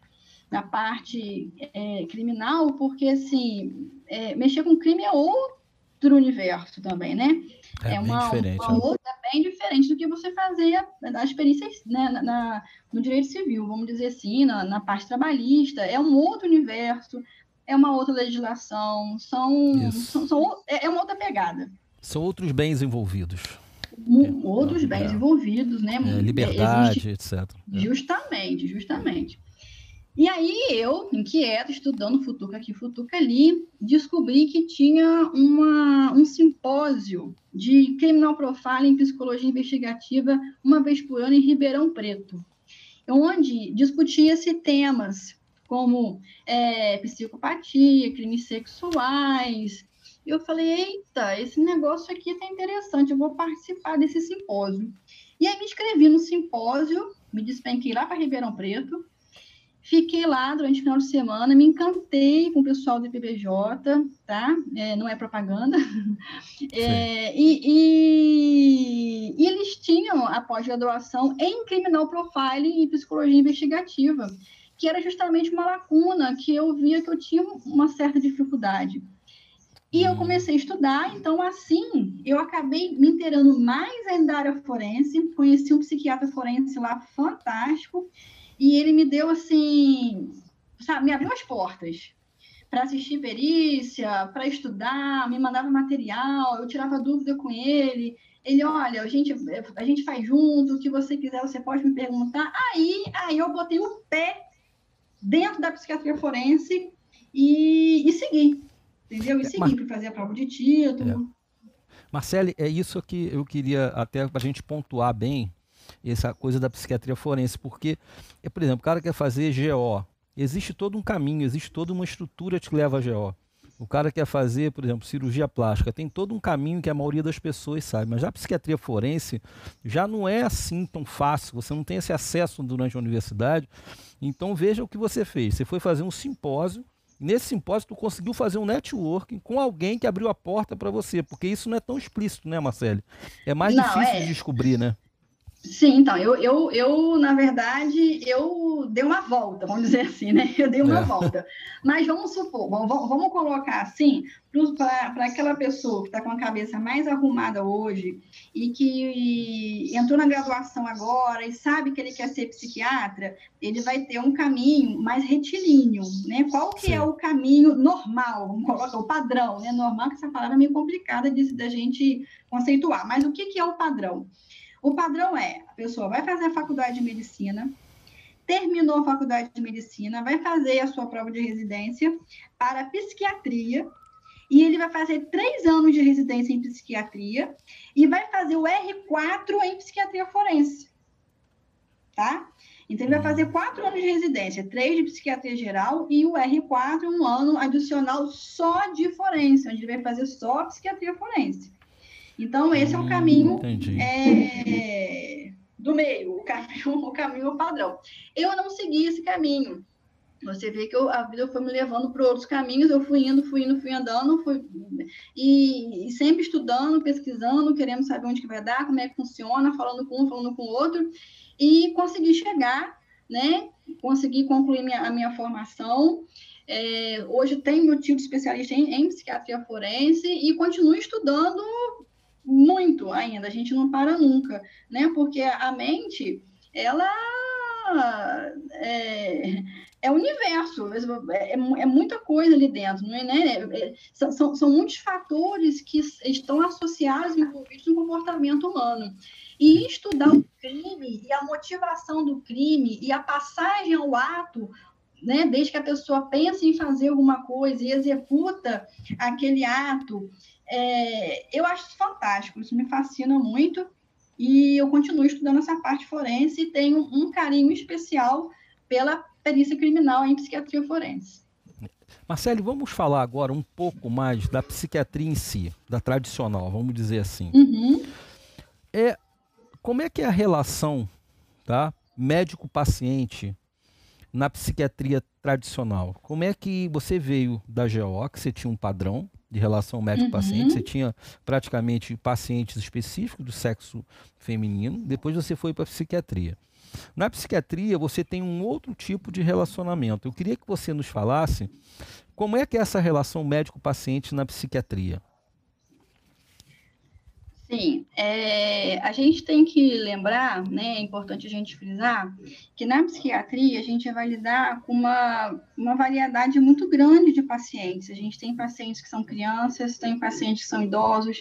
na parte é, criminal, porque, assim, é, mexer com crime é outro universo também, né? É, é uma, uma né? outra bem diferente do que você fazia nas experiências né, na, na, no direito civil, vamos dizer assim, na, na, parte trabalhista. É um outro universo, é uma outra legislação, são, são, são é, é uma outra pegada. São outros bens envolvidos. Outros bens é. envolvidos, né? É, liberdade, Existe... etc. Justamente, justamente. E aí eu, inquieta, estudando Futuca aqui, Futuca ali, descobri que tinha uma, um simpósio de criminal profiling em psicologia investigativa uma vez por ano em Ribeirão Preto, onde discutia-se temas como é, psicopatia, crimes sexuais. E eu falei, eita, esse negócio aqui está interessante, eu vou participar desse simpósio. E aí me inscrevi no simpósio, me despenquei lá para Ribeirão Preto, Fiquei lá durante o final de semana, me encantei com o pessoal do IPBJ, tá? É, não é propaganda. [laughs] É, e, e, e, eles tinham a pós-graduação em Criminal Profiling e Psicologia Investigativa, que era justamente uma lacuna que eu via que eu tinha uma certa dificuldade. E eu hum. comecei a estudar, então assim eu acabei me inteirando mais ainda da área forense, conheci um psiquiatra forense lá fantástico, e ele me deu assim, sabe, me abriu as portas para assistir perícia, para estudar, me mandava material, eu tirava dúvida com ele. Ele, olha, a gente, a gente faz junto, o que você quiser, você pode me perguntar. Aí, aí eu botei o pé dentro da psiquiatria forense e, e segui. Entendeu? E segui para fazer a prova de título. É. Marcele, é isso que eu queria até para a gente pontuar bem, essa coisa da psiquiatria forense, porque, é, por exemplo, o cara quer fazer GO, existe todo um caminho, existe toda uma estrutura que leva a GO. O cara quer fazer, por exemplo, cirurgia plástica, tem todo um caminho que a maioria das pessoas sabe, mas já a psiquiatria forense já não é assim tão fácil, você não tem esse acesso durante a universidade. Então veja o que você fez. Você foi fazer um simpósio, nesse simpósio tu conseguiu fazer um networking com alguém que abriu a porta para você, porque isso não é tão explícito, né, Marcele? É mais não, difícil é... de descobrir, né? Sim, então, eu, eu, eu, na verdade, eu dei uma volta, vamos dizer assim, né? Eu dei uma é. volta. Mas vamos supor, vamos, vamos colocar assim, para aquela pessoa que está com a cabeça mais arrumada hoje e que entrou na graduação agora e sabe que ele quer ser psiquiatra, ele vai ter um caminho mais retilíneo, né? Qual que é Sim. é o caminho normal, vamos colocar o padrão, né? Normal, que essa palavra é meio complicada de, da gente conceituar, mas o que, que é o padrão? O padrão é: a pessoa vai fazer a faculdade de medicina, terminou a faculdade de medicina, vai fazer a sua prova de residência para psiquiatria, e ele vai fazer três anos de residência em psiquiatria e vai fazer o R4 em psiquiatria forense. Tá? Então, ele vai fazer quatro anos de residência, três de psiquiatria geral e o R4, um ano adicional só de forense, onde ele vai fazer só psiquiatria forense. Então, esse é o caminho é, do meio, o caminho, [laughs] o caminho padrão. Eu não segui esse caminho. Você vê que eu, a vida foi me levando para outros caminhos, eu fui indo, fui indo, fui andando, fui, e, e, sempre estudando, pesquisando, querendo saber onde que vai dar, como é que funciona, falando com um, falando com o outro, e consegui chegar, né? Consegui concluir minha, a minha formação. É, hoje tenho meu título de especialista em, em psiquiatria forense e continuo estudando muito ainda, a gente não para nunca, né? Porque a mente, ela é, é universo, é, é, muita coisa ali dentro, não é, né? É, são, são muitos fatores que estão associados, envolvidos no comportamento humano. E estudar o crime e a motivação do crime e a passagem ao ato né, desde que a pessoa pensa em fazer alguma coisa e executa aquele ato, é, eu acho isso fantástico, isso me fascina muito e eu continuo estudando essa parte forense e tenho um carinho especial pela perícia criminal em psiquiatria forense. Marcelo, vamos falar agora um pouco mais da psiquiatria em si, da tradicional, vamos dizer assim. Uhum. É, como é que é a relação tá, médico-paciente na psiquiatria tradicional? Como é que você veio da GO, que você tinha um padrão, de relação médico-paciente. Uhum. Você tinha praticamente pacientes específicos do sexo feminino. Depois você foi para a psiquiatria. Na psiquiatria, você tem um outro tipo de relacionamento. Eu queria que você nos falasse como é que é essa relação médico-paciente na psiquiatria. Sim, é, a gente tem que lembrar, né, é importante a gente frisar, que na psiquiatria a gente vai lidar com uma, uma variedade muito grande de pacientes. A gente tem pacientes que são crianças, tem pacientes que são idosos,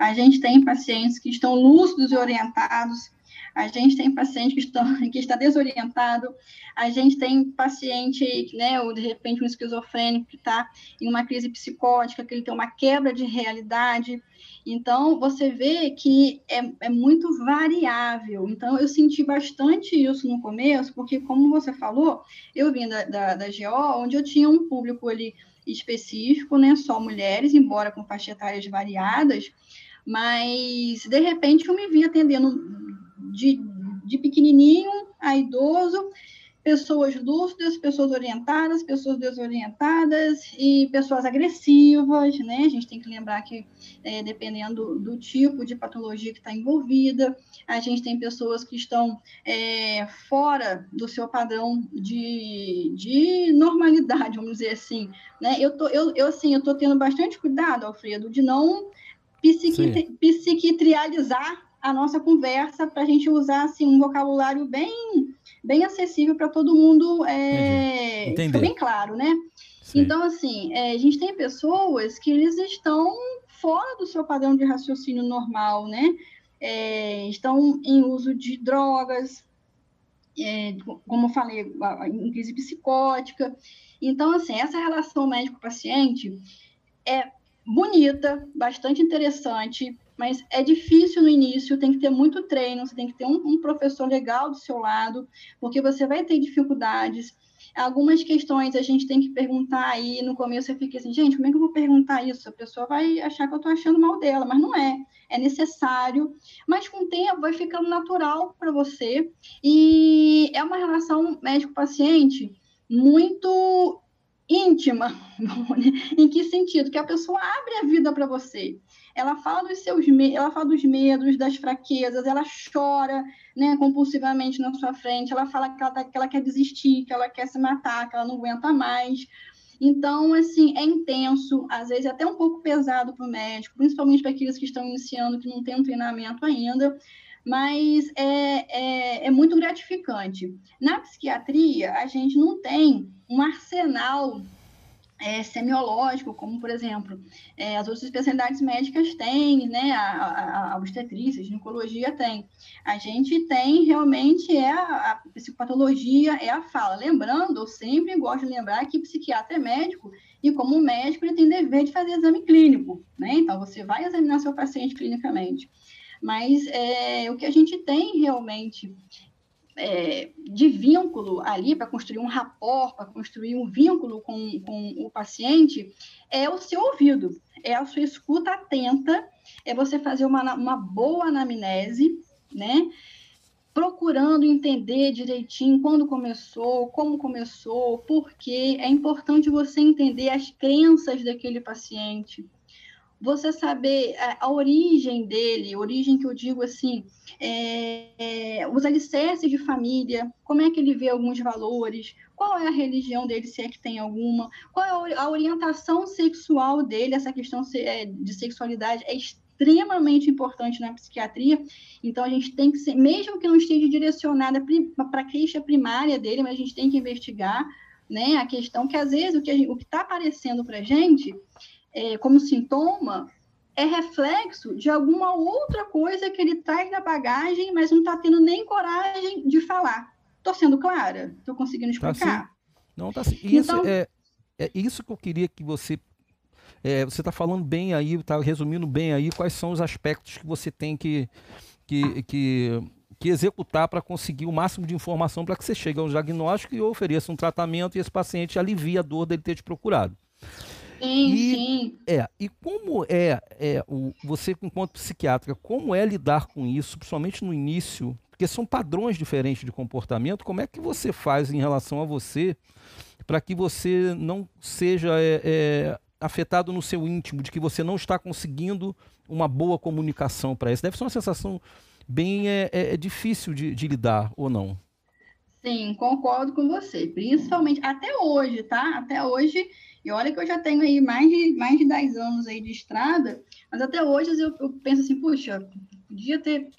a gente tem pacientes que estão lúcidos e orientados, a gente tem paciente que, estão, [laughs] que está desorientado, a gente tem paciente, né, ou de repente um esquizofrênico que está em uma crise psicótica, que ele tem uma quebra de realidade. Então, você vê que é, é muito variável. Então, eu senti bastante isso no começo, porque, como você falou, eu vim da, da, da GO, onde eu tinha um público ali específico, né, só mulheres, embora com faixas etárias variadas, mas, de repente, eu me vi atendendo de, de pequenininho a idoso, pessoas lúcidas, pessoas orientadas, pessoas desorientadas e pessoas agressivas, né? A gente tem que lembrar que, é, dependendo do tipo de patologia que está envolvida, a gente tem pessoas que estão é, fora do seu padrão de, de normalidade, vamos dizer assim, né? Eu tô, eu, eu assim, eu tô tendo bastante cuidado, Alfredo, de não psiqui, psiquitrializar a nossa conversa para a gente usar assim, um vocabulário bem, bem acessível para todo mundo é, ficar bem claro, né? Sim. Então, assim, é, a gente tem pessoas que eles estão fora do seu padrão de raciocínio normal, né? É, estão em uso de drogas, é, como eu falei, em crise psicótica. Então, assim, essa relação médico-paciente é bonita, bastante interessante, mas é difícil no início, tem que ter muito treino, você tem que ter um, um professor legal do seu lado, porque você vai ter dificuldades. Algumas questões a gente tem que perguntar aí, no começo eu fiquei assim, gente, como é que eu vou perguntar isso? A pessoa vai achar que eu estou achando mal dela, mas não é, é necessário, mas com o tempo vai ficando natural para você, e é uma relação médico-paciente muito íntima. [laughs] em que sentido? Que a pessoa abre a vida para você. Ela fala dos seus ela fala dos medos, das fraquezas, ela chora, né, compulsivamente na sua frente, ela fala que ela, tá, que ela quer desistir, que ela quer se matar, que ela não aguenta mais. Então, assim, é intenso, às vezes é até um pouco pesado para o médico, principalmente para aqueles que estão iniciando, que não têm um treinamento ainda, mas é, é, é, muito gratificante. Na psiquiatria, a gente não tem um arsenal é, semiológico, como, por exemplo, é, as outras especialidades médicas têm, né, a, a, a obstetrícia, a ginecologia tem. A gente tem realmente é a, a, psicopatologia, é a fala. Lembrando, eu sempre gosto de lembrar que psiquiatra é médico e como médico ele tem dever de fazer exame clínico, né? Então, você vai examinar seu paciente clinicamente. Mas é, o que a gente tem realmente é, de vínculo ali para construir um rapport, para construir um vínculo com, com o paciente, é o seu ouvido, é a sua escuta atenta, é você fazer uma, uma boa anamnese, né? Procurando entender direitinho quando começou, como começou, por quê. É importante você entender as crenças daquele paciente você saber a, a, origem dele, origem que eu digo assim, é, é, os alicerces de família, como é que ele vê alguns valores, qual é a religião dele, se é que tem alguma, qual é a orientação sexual dele, essa questão é, de sexualidade é extremamente importante na psiquiatria, então a gente tem que ser, mesmo que não esteja direcionada para a queixa primária dele, mas a gente tem que investigar, né, a questão que às vezes o que está aparecendo para a gente é, como sintoma é reflexo de alguma outra coisa que ele traz na bagagem, mas não está tendo nem coragem de falar. Estou sendo clara? Estou conseguindo tá explicar? Tá não, está assim. Isso, então... é, é isso que eu queria que você é, você está falando bem aí, está resumindo bem aí quais são os aspectos que você tem que, que, que, que executar para conseguir o máximo de informação para que você chegue ao diagnóstico e ofereça um tratamento e esse paciente alivie a dor dele ter te procurado. Sim, e, sim. É, e como é, é o, você, enquanto psiquiatra, como é lidar com isso, principalmente no início, porque são padrões diferentes de comportamento, como é que você faz em relação a você para que você não seja é, é, afetado no seu íntimo, de que você não está conseguindo uma boa comunicação para isso? Deve ser uma sensação bem é, é, é difícil de, de lidar, ou não? Sim, concordo com você. Principalmente até hoje, tá? Até hoje e olha que eu já tenho aí mais de, mais de 10 anos aí de estrada, mas até hoje eu, eu penso assim, puxa, podia ter,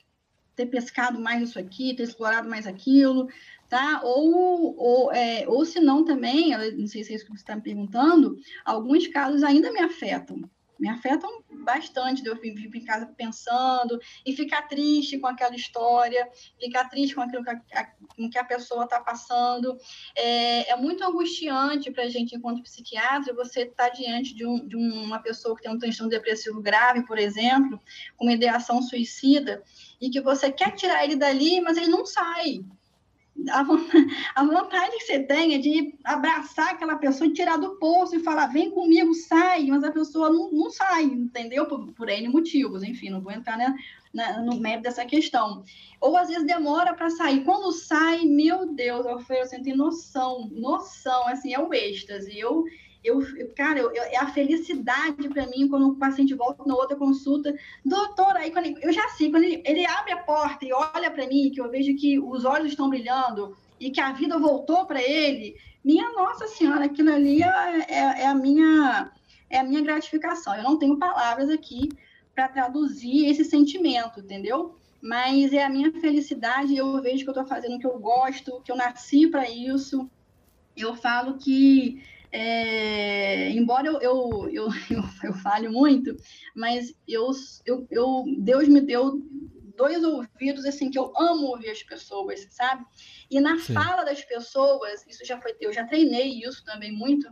ter pescado mais isso aqui, ter explorado mais aquilo, tá? Ou, ou, é, ou se não também, não sei se é isso que você está me perguntando, alguns casos ainda me afetam, me afetam bastante, de eu vir em casa pensando e ficar triste com aquela história, ficar triste com aquilo que a, com que a pessoa está passando. É, é, muito angustiante para a gente, enquanto psiquiatra, você estar tá diante de, um, de uma pessoa que tem um transtorno depressivo grave, por exemplo, com uma ideação suicida, e que você quer tirar ele dali, mas ele não sai [laughs] a vontade, que você tem é de abraçar aquela pessoa e tirar do poço e falar, vem comigo, sai, mas a pessoa não, não sai, entendeu? Por, por N motivos, enfim, não vou entrar né, na, no mérito dessa questão. Ou às vezes demora para sair. Quando sai, meu Deus, eu, eu, eu noção, noção, assim, é o êxtase. Eu, eu, cara, eu, eu, é a felicidade para mim quando o paciente volta na outra consulta. Doutor, aí quando ele, eu já sei, quando ele, ele abre a porta e olha para mim, que eu vejo que os olhos estão brilhando e que a vida voltou para ele, minha Nossa Senhora, aquilo ali é, é, é, a minha é a minha gratificação. Eu não tenho palavras aqui para traduzir esse sentimento, entendeu? Mas é a minha felicidade, eu vejo que eu estou fazendo o que eu gosto, que eu nasci para isso. Eu falo que é, embora eu, eu, eu, [laughs] eu, eu fale muito, mas eu, eu, eu, Deus me deu dois ouvidos assim que eu amo ouvir as pessoas, sabe? E na Sim. fala das pessoas, isso já foi, eu já treinei isso também muito.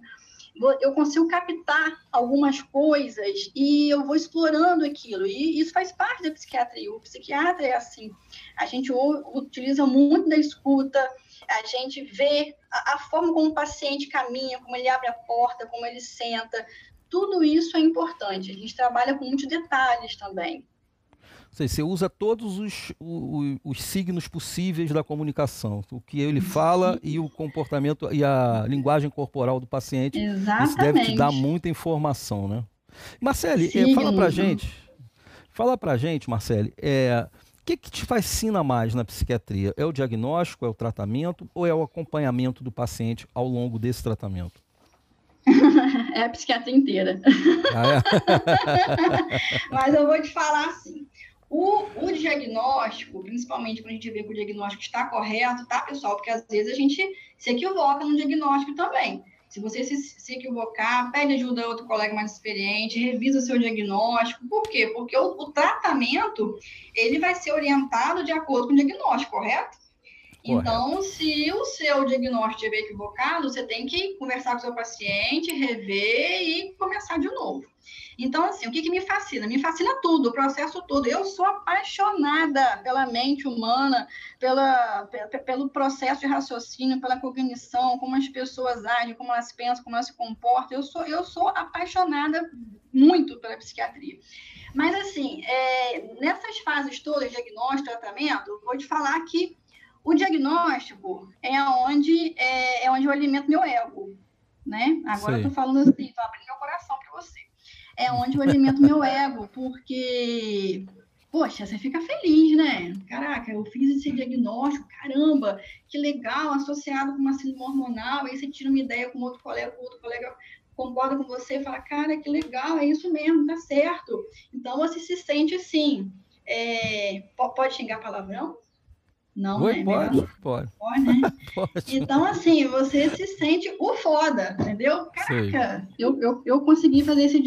Eu consigo captar algumas coisas e eu vou explorando aquilo. E isso faz parte da psiquiatria. O psiquiatra é assim. A gente utiliza muito da escuta, a gente vê a, a forma como o paciente caminha, como ele abre a porta, como ele senta, tudo isso é importante. A gente trabalha com muitos detalhes também. Você usa todos os, os, os, signos possíveis da comunicação, o que ele fala e o comportamento e a linguagem corporal do paciente. Exatamente. Isso deve te dar muita informação, né? Marcele, é, fala pra gente, fala pra gente, Marcele, é, que, que te fascina mais na psiquiatria? É o diagnóstico, é o tratamento ou é o acompanhamento do paciente ao longo desse tratamento? [laughs] é a psiquiatria inteira. Ah, é? [laughs] Mas eu vou te falar assim. O, o, diagnóstico, principalmente quando a gente vê que o diagnóstico está correto, tá, pessoal? Porque às vezes a gente se equivoca no diagnóstico também. Se você se, se equivocar, pede ajuda a outro colega mais experiente, revisa o seu diagnóstico. Por quê? Porque o, o tratamento, ele vai ser orientado de acordo com o diagnóstico, correto? Então, se o seu diagnóstico estiver equivocado, você tem que conversar com o seu paciente, rever e começar de novo. Então, assim, o que, que me fascina? Me fascina tudo, o processo todo. Eu sou apaixonada pela mente humana, pela, pelo processo de raciocínio, pela cognição, como as pessoas agem, como elas pensam, como elas se comportam. Eu sou, eu sou apaixonada muito pela psiquiatria. Mas, assim, é, nessas fases todas, diagnóstico, tratamento, vou te falar que o diagnóstico é onde, é, é onde eu alimento meu ego, né? Agora Sei. eu tô falando assim, tô abrindo meu coração para você é onde eu alimento meu ego, porque, poxa, você fica feliz, né? Caraca, eu fiz esse diagnóstico, caramba, que legal, associado com uma síndrome hormonal, aí você tira uma ideia com outro colega, com outro colega concorda com você e fala, cara, que legal, é isso mesmo, tá certo. Então você se sente assim. É... Pode xingar palavrão? Não, Oi, né? Pode, pode. Pode, né? [laughs] pode. Então, assim, você se sente o foda, entendeu? Caraca, eu, eu, eu consegui fazer esse,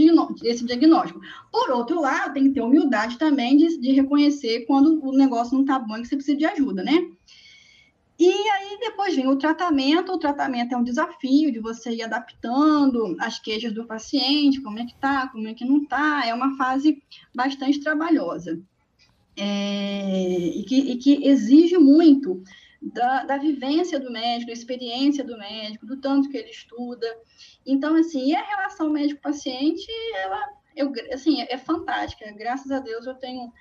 esse diagnóstico. Por outro lado, tem que ter humildade também de, de reconhecer quando o negócio não tá bom e que você precisa de ajuda, né? E aí depois vem o tratamento. O tratamento é um desafio de você ir adaptando as queixas do paciente, como é que tá, como é que não tá. É uma fase bastante trabalhosa é, e, que, e, que, exige muito da, da, vivência do médico, da experiência do médico, do tanto que ele estuda. Então, assim, a relação médico-paciente, ela eu, assim, é fantástica. Graças a Deus eu tenho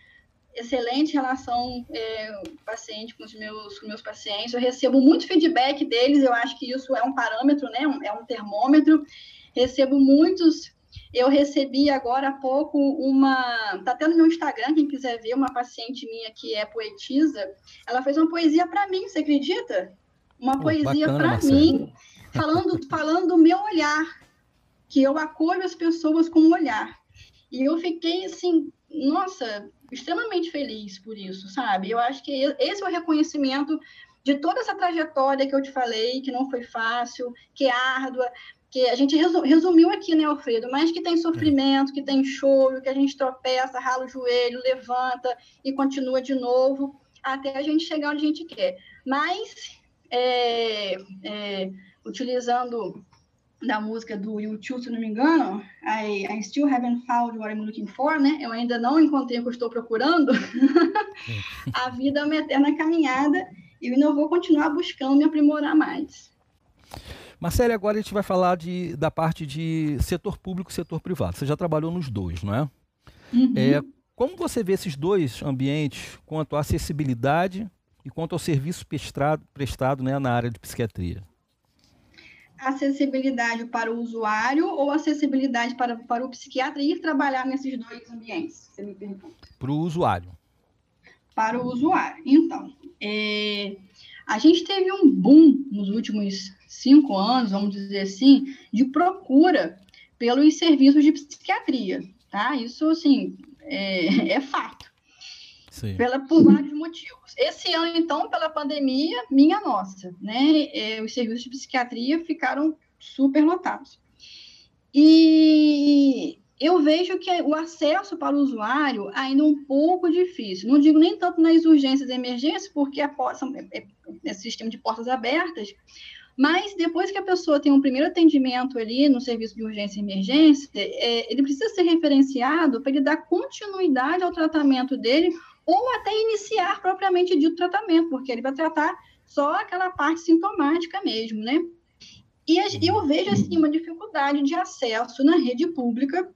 excelente relação é, paciente com os meus, com meus pacientes. Eu recebo muito feedback deles, eu acho que isso é um parâmetro, né? é um termômetro. Recebo muitos eu recebi agora há pouco uma. Está até no meu Instagram, quem quiser ver, uma paciente minha que é poetisa. Ela fez uma poesia para mim, você acredita? Uma poesia para mim, falando, falando do meu olhar, que eu acolho as pessoas com o olhar. E eu fiquei assim, nossa, extremamente feliz por isso, sabe? Eu acho que esse é o reconhecimento de toda essa trajetória que eu te falei, que não foi fácil, que é árdua, que a gente resumiu aqui, né, Alfredo? Mas que tem sofrimento, que tem choro, que a gente tropeça, rala o joelho, levanta e continua de novo até a gente chegar onde a gente quer. Mas, é, é, utilizando da música do YouTube, se não me engano, I, I still haven't found what I'm looking for, né? Eu ainda não encontrei o que estou procurando. [laughs] a vida é uma eterna caminhada e eu ainda vou continuar buscando me aprimorar mais. Marcele, agora a gente vai falar de, da parte de setor público e setor privado. Você já trabalhou nos dois, não é? Uhum. é como você vê esses dois ambientes quanto à acessibilidade e quanto ao serviço prestado, prestado né, na área de psiquiatria? Acessibilidade para o usuário ou acessibilidade para, para o psiquiatra ir trabalhar nesses dois ambientes? Você me pergunta. Para o usuário. Para o usuário. Então, é, a gente teve um boom nos últimos cinco anos, vamos dizer assim, de procura pelos serviços de psiquiatria, tá? Isso, assim, é, [laughs] é fato. Sim. Pela, por vários motivos. Esse ano, então, pela pandemia, minha nossa, né? É, os serviços de psiquiatria ficaram super lotados. E eu vejo que o acesso para o usuário ainda é um pouco difícil. Não digo nem tanto nas urgências e emergências, porque é, é, é sistema de portas abertas, mas depois que a pessoa tem um primeiro atendimento ali no serviço de urgência e emergência, é, ele precisa ser referenciado para ele dar continuidade ao tratamento dele ou até iniciar propriamente dito tratamento, porque ele vai tratar só aquela parte sintomática mesmo, né? E eu vejo, assim, uma dificuldade de acesso na rede pública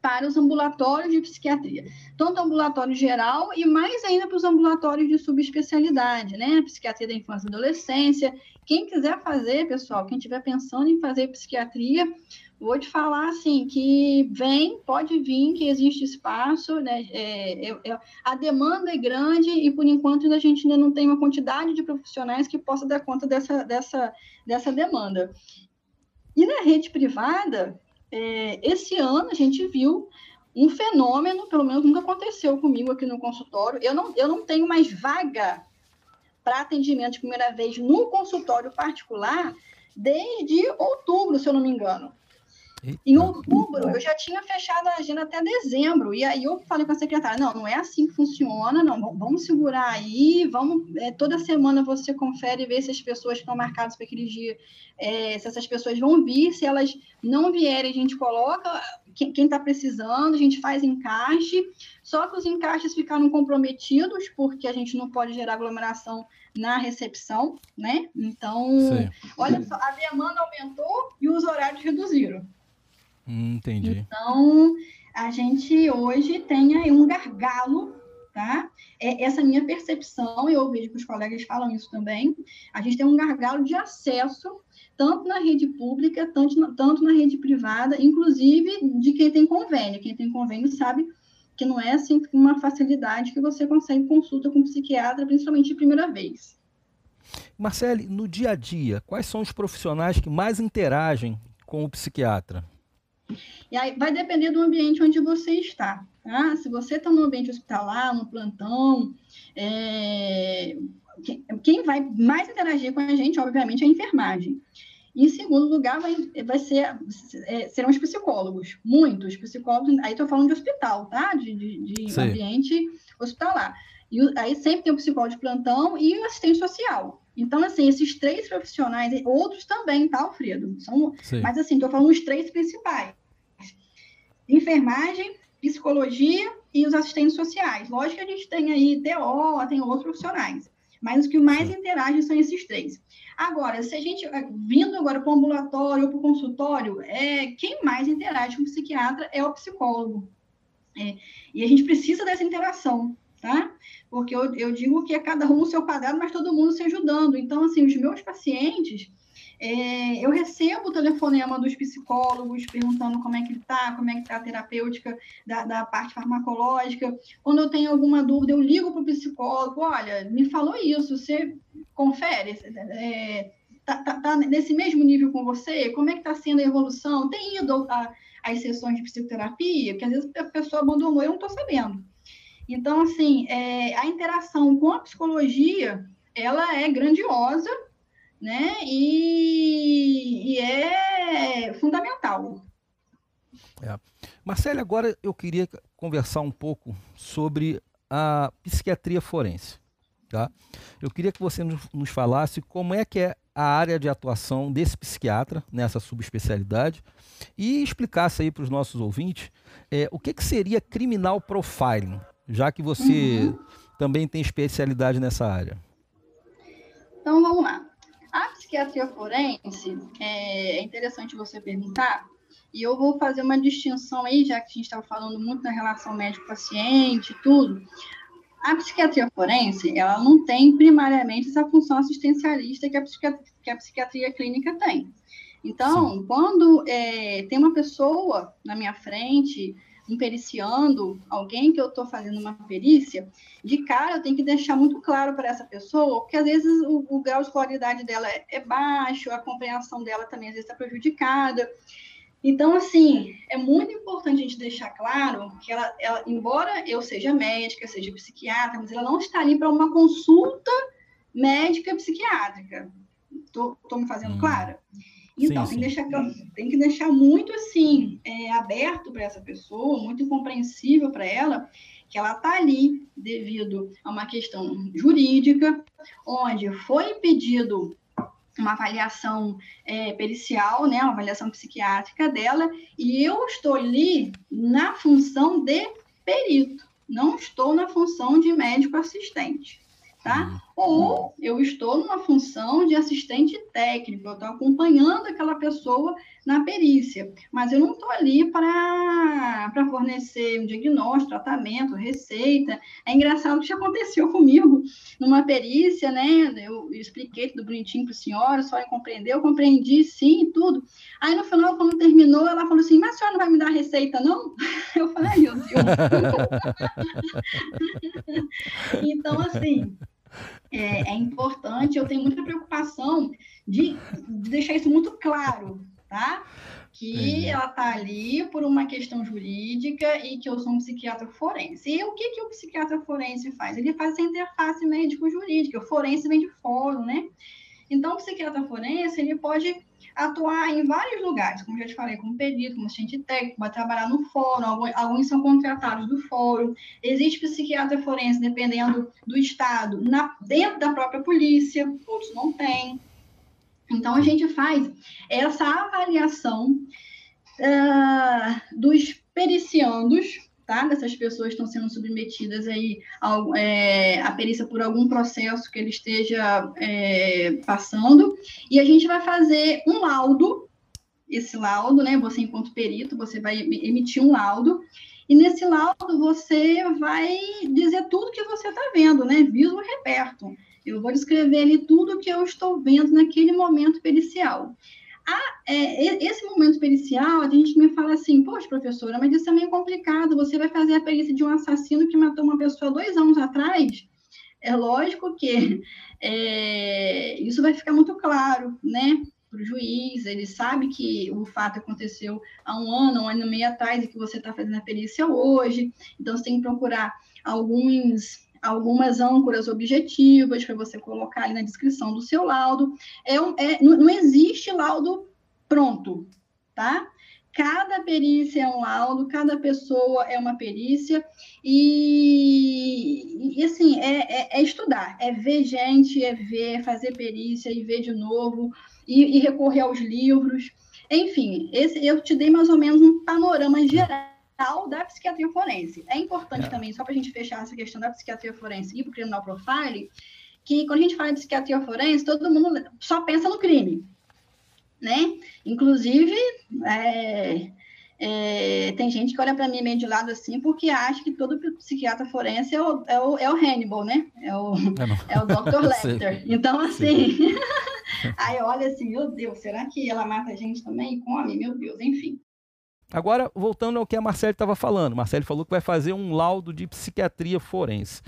para os ambulatórios de psiquiatria, tanto ambulatório geral e mais ainda para os ambulatórios de subespecialidade, né? Psiquiatria da infância e adolescência. Quem quiser fazer, pessoal, quem estiver pensando em fazer psiquiatria, vou te falar assim que vem, pode vir, que existe espaço, né? É, é, é, a demanda é grande e por enquanto a gente ainda não tem uma quantidade de profissionais que possa dar conta dessa, dessa, dessa demanda. E na rede privada, é, esse ano a gente viu um fenômeno, pelo menos nunca aconteceu comigo aqui no consultório. Eu não, eu não tenho mais vaga para atendimento de primeira vez no consultório particular desde outubro, se eu não me engano. Eita. Em outubro, eu já tinha fechado a agenda até dezembro. E aí eu falei com a secretária: não, não é assim que funciona, não, vamos segurar aí, vamos. É, toda semana você confere e vê se as pessoas que estão marcadas para aquele dia, é, se essas pessoas vão vir, se elas não vierem, a gente coloca quem está precisando, a gente faz encaixe. Só que os encaixes ficaram comprometidos, porque a gente não pode gerar aglomeração na recepção, né? Então, Sim. olha só, a demanda aumentou e os horários reduziram. Hum, entendi. Então, a gente hoje tem aí um gargalo, tá? É, essa minha percepção, eu vejo que os colegas falam isso também, a gente tem um gargalo de acesso, tanto na rede pública, tanto na, tanto na rede privada, inclusive de quem tem convênio. Quem tem convênio sabe que não é assim uma facilidade que você consegue consulta com um psiquiatra, principalmente de primeira vez. Marcele, no dia a dia, quais são os profissionais que mais interagem com o psiquiatra? E aí vai depender do ambiente onde você está. Tá? Se você está no ambiente hospitalar, no plantão, é... quem vai mais interagir com a gente, obviamente, é a enfermagem. Em segundo lugar, vai, vai ser, é, serão os psicólogos, muitos psicólogos, aí estou falando de hospital, tá? De, de, de ambiente hospitalar. E aí sempre tem o psicólogo de plantão e o assistente social. Então, assim, esses três profissionais, outros também, tá, Alfredo? São, mas, assim, estou falando os três principais enfermagem, psicologia e os assistentes sociais. Lógico que a gente tem aí TO, tem outros profissionais, mas os que mais interagem são esses três. Agora, se a gente eh, vindo agora para o ambulatório ou para o consultório, é, quem mais interage com o psiquiatra é o psicólogo. É, e a gente precisa dessa interação, tá? Porque eu, eu digo que é cada um no seu quadrado, mas todo mundo se ajudando. Então, assim, os meus pacientes, é, eu recebo o telefonema dos psicólogos perguntando como é que ele está, como é que está a terapêutica da, da, parte farmacológica. Quando eu tenho alguma dúvida, eu ligo para o psicólogo, olha, me falou isso, você confere? É, tá, tá, tá, nesse mesmo nível com você? Como é que está sendo a evolução? Tem ido às sessões de psicoterapia? Porque às vezes a pessoa abandonou, eu não estou sabendo. Então, assim, é, a interação com a psicologia, ela é grandiosa, né? E, e é fundamental. É. Marcelo, agora eu queria conversar um pouco sobre a psiquiatria forense. Tá? Eu queria que você nos falasse como é que é a área de atuação desse psiquiatra nessa subespecialidade e explicasse aí para os nossos ouvintes é, o que, que seria criminal profiling, já que você uhum. também tem especialidade nessa área. Então vamos lá. A psiquiatria forense, é, é interessante você perguntar, e eu vou fazer uma distinção aí, já que a gente estava falando muito na relação médico-paciente e tudo. A psiquiatria forense, ela não tem primariamente essa função assistencialista que a psiquiatria, que a psiquiatria clínica tem. Então, Sim. quando é, tem uma pessoa na minha frente impericiando alguém que eu estou fazendo uma perícia, de cara eu tenho que deixar muito claro para essa pessoa, porque às vezes o, o grau de escolaridade dela é, é baixo, a compreensão dela também às vezes está prejudicada. Então, assim, é muito importante a gente deixar claro que ela, ela, embora eu seja médica, seja psiquiatra, mas ela não está ali para uma consulta médica psiquiátrica. Estou me fazendo hum. clara? Então, sim, sim. Tem, que deixar, tem, que deixar, muito assim, é, aberto para essa pessoa, muito compreensível para ela, que ela está ali devido a uma questão jurídica, onde foi pedido uma avaliação é, pericial, né, uma avaliação psiquiátrica dela, e eu estou ali na função de perito, não estou na função de médico assistente tá? Ou eu estou numa função de assistente técnico, eu estou acompanhando aquela pessoa na perícia, mas eu não estou ali para fornecer um diagnóstico, tratamento, receita. É engraçado que já aconteceu [laughs] comigo numa perícia, né? Eu expliquei tudo bonitinho para a senhora, só compreendeu, eu compreendi sim, tudo. Aí no final, quando terminou, ela falou assim: Mas a senhora não vai me dar receita, não? [laughs] Eu falei: Ai, meu Deus. [laughs] então, assim é, é, importante, eu tenho muita preocupação de, de deixar isso muito claro, tá? Que ela está ali por uma questão jurídica e que eu sou um psiquiatra forense. E o que, que o psiquiatra forense faz? Ele faz essa interface médico-jurídica. O forense vem de fórum, né? Então, o psiquiatra forense, ele pode atuar em vários lugares, como já te falei, como perito, como assistente técnico, vai trabalhar no fórum, alguns são contratados do fórum. Existe psiquiatra forense, dependendo do estado, na, dentro da própria polícia, outros não têm. Então, a gente faz essa avaliação uh, dos periciandos, tá? Dessas pessoas estão sendo submetidas aí é, à perícia por algum processo que ele esteja é, passando, e a gente vai fazer um laudo, esse laudo, né? Você, enquanto perito, você vai emitir um laudo, e nesse laudo você vai dizer tudo que você está vendo, né? Viso reperto. Eu vou descrever ali tudo que eu estou vendo naquele momento pericial é, esse momento pericial, a gente me fala assim, poxa, professora, mas isso é meio complicado, você vai fazer a perícia de um assassino que matou uma pessoa dois anos atrás? É lógico que [laughs] é, isso vai ficar muito claro, né? Para o juiz, ele sabe que o fato aconteceu há um ano, um ano e meio atrás, e que você está fazendo a perícia hoje, então você tem que procurar alguns algumas âncoras objetivas para você colocar aí na descrição do seu laudo. É, é não, não, existe laudo pronto, tá? Cada perícia é um laudo, cada pessoa é uma perícia, e, e assim, é, é, é, estudar, é ver gente, é ver, fazer perícia e ver de novo, e, e recorrer aos livros. Enfim, esse, eu te dei mais ou menos um panorama geral da psiquiatria forense. É importante é. também, só para a gente fechar essa questão da psiquiatria forense e para o criminal profile, que quando a gente fala de psiquiatria forense, todo mundo só pensa no crime, né? Inclusive, é, é, tem gente que olha para mim meio de lado assim, porque acha que todo psiquiatra forense é o, é o, é o Hannibal, né? É o, é, é o Dr. [laughs] Lecter. então, assim, [laughs] aí olha assim, meu Deus, será que ela mata a gente também? Come, meu Deus, enfim. Agora, voltando ao que a Marcele estava falando, Marcele falou que vai fazer um laudo de psiquiatria forense.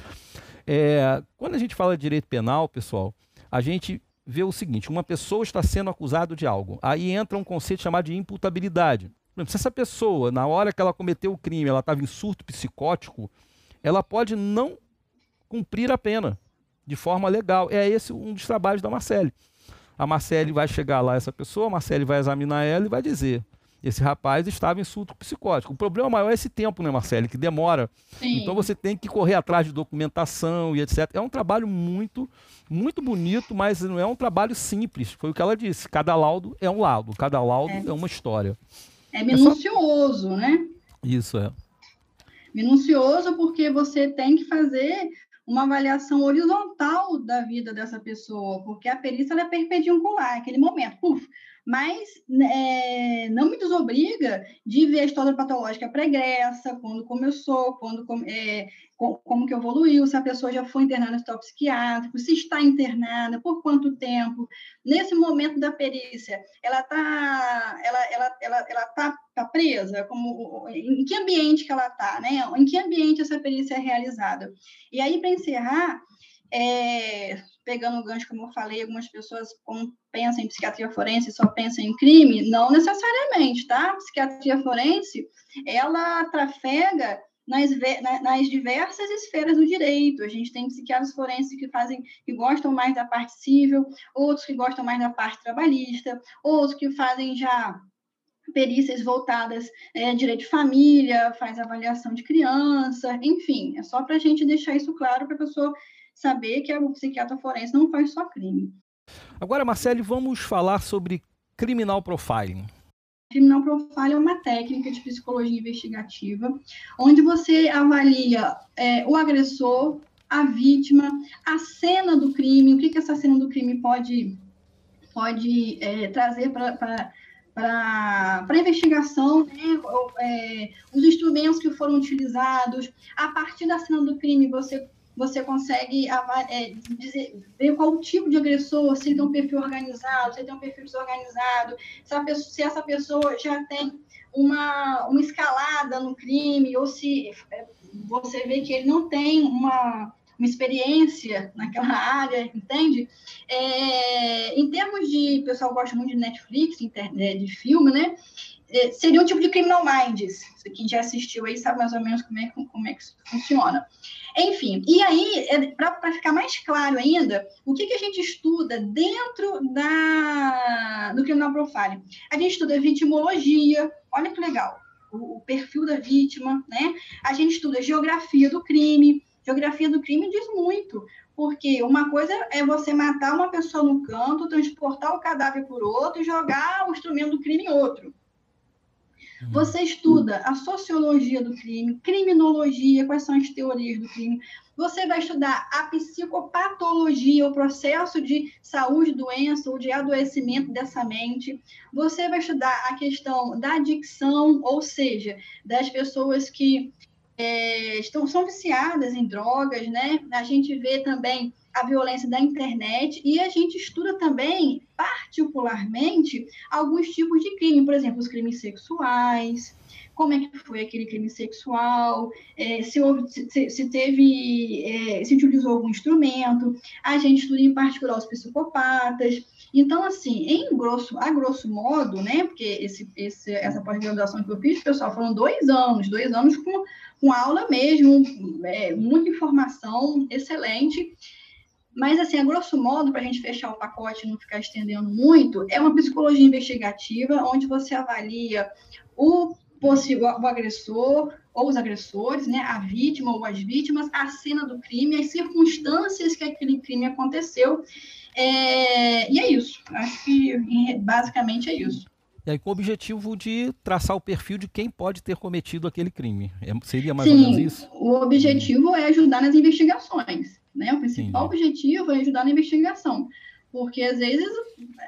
É, quando a gente fala de direito penal, pessoal, a gente vê o seguinte: uma pessoa está sendo acusada de algo. Aí entra um conceito chamado de imputabilidade. Se essa pessoa, na hora que ela cometeu o crime, ela estava em surto psicótico, ela pode não cumprir a pena de forma legal. É esse um dos trabalhos da Marcele. A Marcele vai chegar lá, essa pessoa, a Marcele vai examinar ela e vai dizer: esse rapaz estava em surto psicótico. O problema maior é esse tempo, né, Marcele, que demora. Sim. Então você tem que correr atrás de documentação e etc. É um trabalho muito, muito bonito, mas não é um trabalho simples. Foi o que ela disse. Cada laudo é um laudo, cada laudo é, é uma história. É minucioso, é só... né? Isso é. Minucioso porque você tem que fazer uma avaliação horizontal da vida dessa pessoa, porque a perícia é perpendicular, aquele momento, puf, mas é, não me desobriga de ver a história patológica pregressa, quando começou, quando é, como que evoluiu, se a pessoa já foi internada no hospital psiquiátrico, se está internada, por quanto tempo. Nesse momento da perícia, ela está ela, ela, ela, ela tá, tá presa? Como, em que ambiente que ela está? Né? Em que ambiente essa perícia é realizada? E aí, para encerrar, é, pegando o gancho, como eu falei, algumas pessoas pensam em psiquiatria forense só pensam em crime, não necessariamente, tá? psiquiatria forense, ela trafega nas, nas, diversas esferas do direito. A gente tem psiquiatras forenses que fazem, que gostam mais da parte civil, outros que gostam mais da parte trabalhista, outros que fazem já perícias voltadas é, direito de família, faz avaliação de criança, enfim, é só para a gente deixar isso claro para a pessoa saber que o psiquiatra forense não faz só crime. Agora, Marcele, vamos falar sobre criminal profiling. Criminal profiling é uma técnica de psicologia investigativa, onde você avalia é, o agressor, a vítima, a cena do crime, o que, que essa cena do crime pode, pode é, trazer para para a investigação, né, é, os instrumentos que foram utilizados. A partir da cena do crime, você você consegue é, dizer, ver qual tipo de agressor, se ele tem um perfil organizado, se ele tem um perfil desorganizado, se, pessoa, se essa pessoa já tem uma, uma escalada no crime, ou se é, você vê que ele não tem uma, uma experiência naquela área, entende? É, em termos de, o pessoal gosta muito de Netflix, é, de filme, né? É, seria um tipo de Criminal Minds. Quem já assistiu aí sabe mais ou menos como é, como é que isso funciona. Enfim, e aí, é, para ficar mais claro ainda, o que, que a gente estuda dentro da, do Criminal Profiling? A gente estuda vitimologia, olha que legal, o, o perfil da vítima, né? A gente estuda geografia do crime, geografia do crime diz muito, porque uma coisa é você matar uma pessoa no canto, transportar o cadáver por outro e jogar o instrumento do crime em outro. Uhum. Você estuda a sociologia do crime, criminologia, quais são as teorias do crime. Você vai estudar a psicopatologia, o processo de saúde, doença ou de adoecimento dessa mente. Você vai estudar a questão da adicção, ou seja, das pessoas que é, estão, são viciadas em drogas, né? A gente vê também a violência da internet e a gente estuda também, particularmente, alguns tipos de crime, por exemplo, os crimes sexuais, como é que foi aquele crime sexual, é, se, se, se, teve, é, se utilizou algum instrumento, a gente estuda em particular os psicopatas. Então, assim, em grosso, a grosso modo, né, porque esse, esse, essa pós-graduação que eu fiz, pessoal, foram dois anos, dois anos com, com aula mesmo, é, muita informação excelente, mas, assim, a grosso modo, para a gente fechar o pacote e não ficar estendendo muito, é uma psicologia investigativa onde você avalia o possível o agressor ou os agressores, né, a vítima ou as vítimas, a cena do crime, as circunstâncias que aquele crime aconteceu. É, e é isso. Acho que basicamente é isso. E aí, com o objetivo de traçar o perfil de quem pode ter cometido aquele crime. É, seria mais Sim, ou menos isso? O objetivo é ajudar nas investigações. Né? O principal Entendi. objetivo é ajudar na investigação. Porque, às vezes,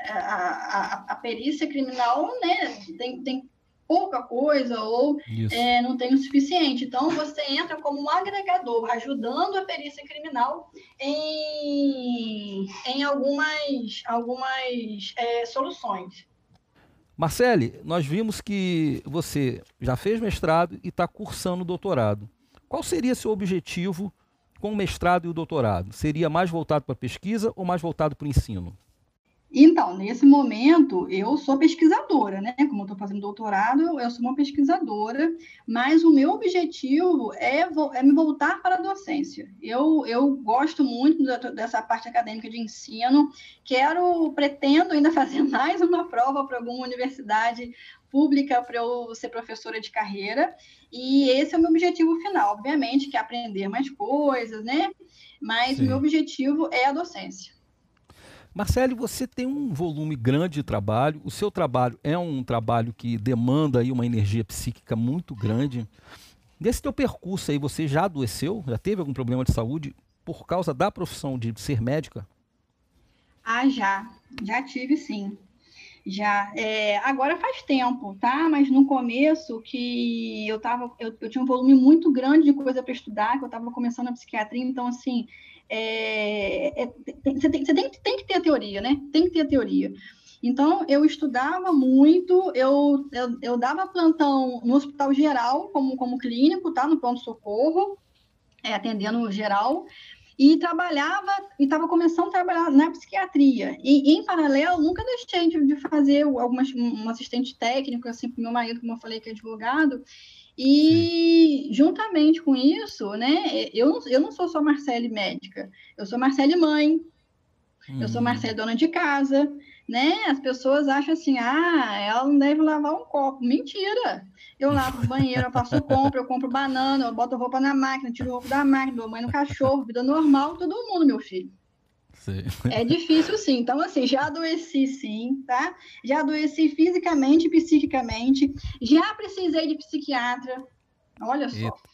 a, a, a perícia criminal né, tem, tem pouca coisa ou é, não tem o suficiente. Então, você entra como um agregador, ajudando a perícia criminal em, em algumas, algumas é, soluções. Marcele, nós vimos que você já fez mestrado e está cursando doutorado. Qual seria seu objetivo com o mestrado e o doutorado? Seria mais voltado para pesquisa ou mais voltado para o ensino? Então, nesse momento, eu sou pesquisadora, né? Como eu estou fazendo doutorado, eu sou uma pesquisadora, mas o meu objetivo é, é me voltar para a docência. Eu, eu gosto muito dessa parte acadêmica de ensino, quero, pretendo ainda fazer [laughs] mais uma prova para alguma universidade pública para eu ser professora de carreira, e esse é o meu objetivo final, obviamente, que é aprender mais coisas, né? Mas Sim. o meu objetivo é a docência. Marcelo, você tem um volume grande de trabalho. O seu trabalho é um trabalho que demanda aí uma energia psíquica muito grande. Nesse teu percurso aí, você já adoeceu? Já teve algum problema de saúde por causa da profissão de ser médica? Ah, já. Já tive, sim. Já. É, agora faz tempo, tá? Mas no começo que eu tava, eu, eu tinha um volume muito grande de coisa para estudar, que eu estava começando a psiquiatria, então assim, é, é, tem, você, tem, você tem, tem que ter a teoria, né? Tem que ter a teoria. Então, eu estudava muito, eu, eu, eu dava plantão no hospital geral, como, como clínico, tá? No pronto-socorro, é, atendendo geral, e trabalhava, e estava começando a trabalhar na psiquiatria. E, em paralelo, nunca deixei de, de fazer algumas, um assistente técnico, assim, para meu marido, como eu falei, que é advogado, e juntamente com isso, né, eu, eu não sou só Marcele médica, eu sou Marcele mãe, hum. eu sou hum. Marcele dona de casa, né? As pessoas acham assim, ah, ela não deve lavar um copo. Mentira! Eu [laughs] lavo o banheiro, eu faço compra, eu compro banana, eu boto roupa na máquina, tiro roupa da máquina, dou banho no cachorro, vida normal, todo mundo, meu filho. Sim. É difícil sim. Então, assim, já adoeci sim, tá? Já adoeci fisicamente e psiquicamente. Já precisei de psiquiatra. Olha só. Eita.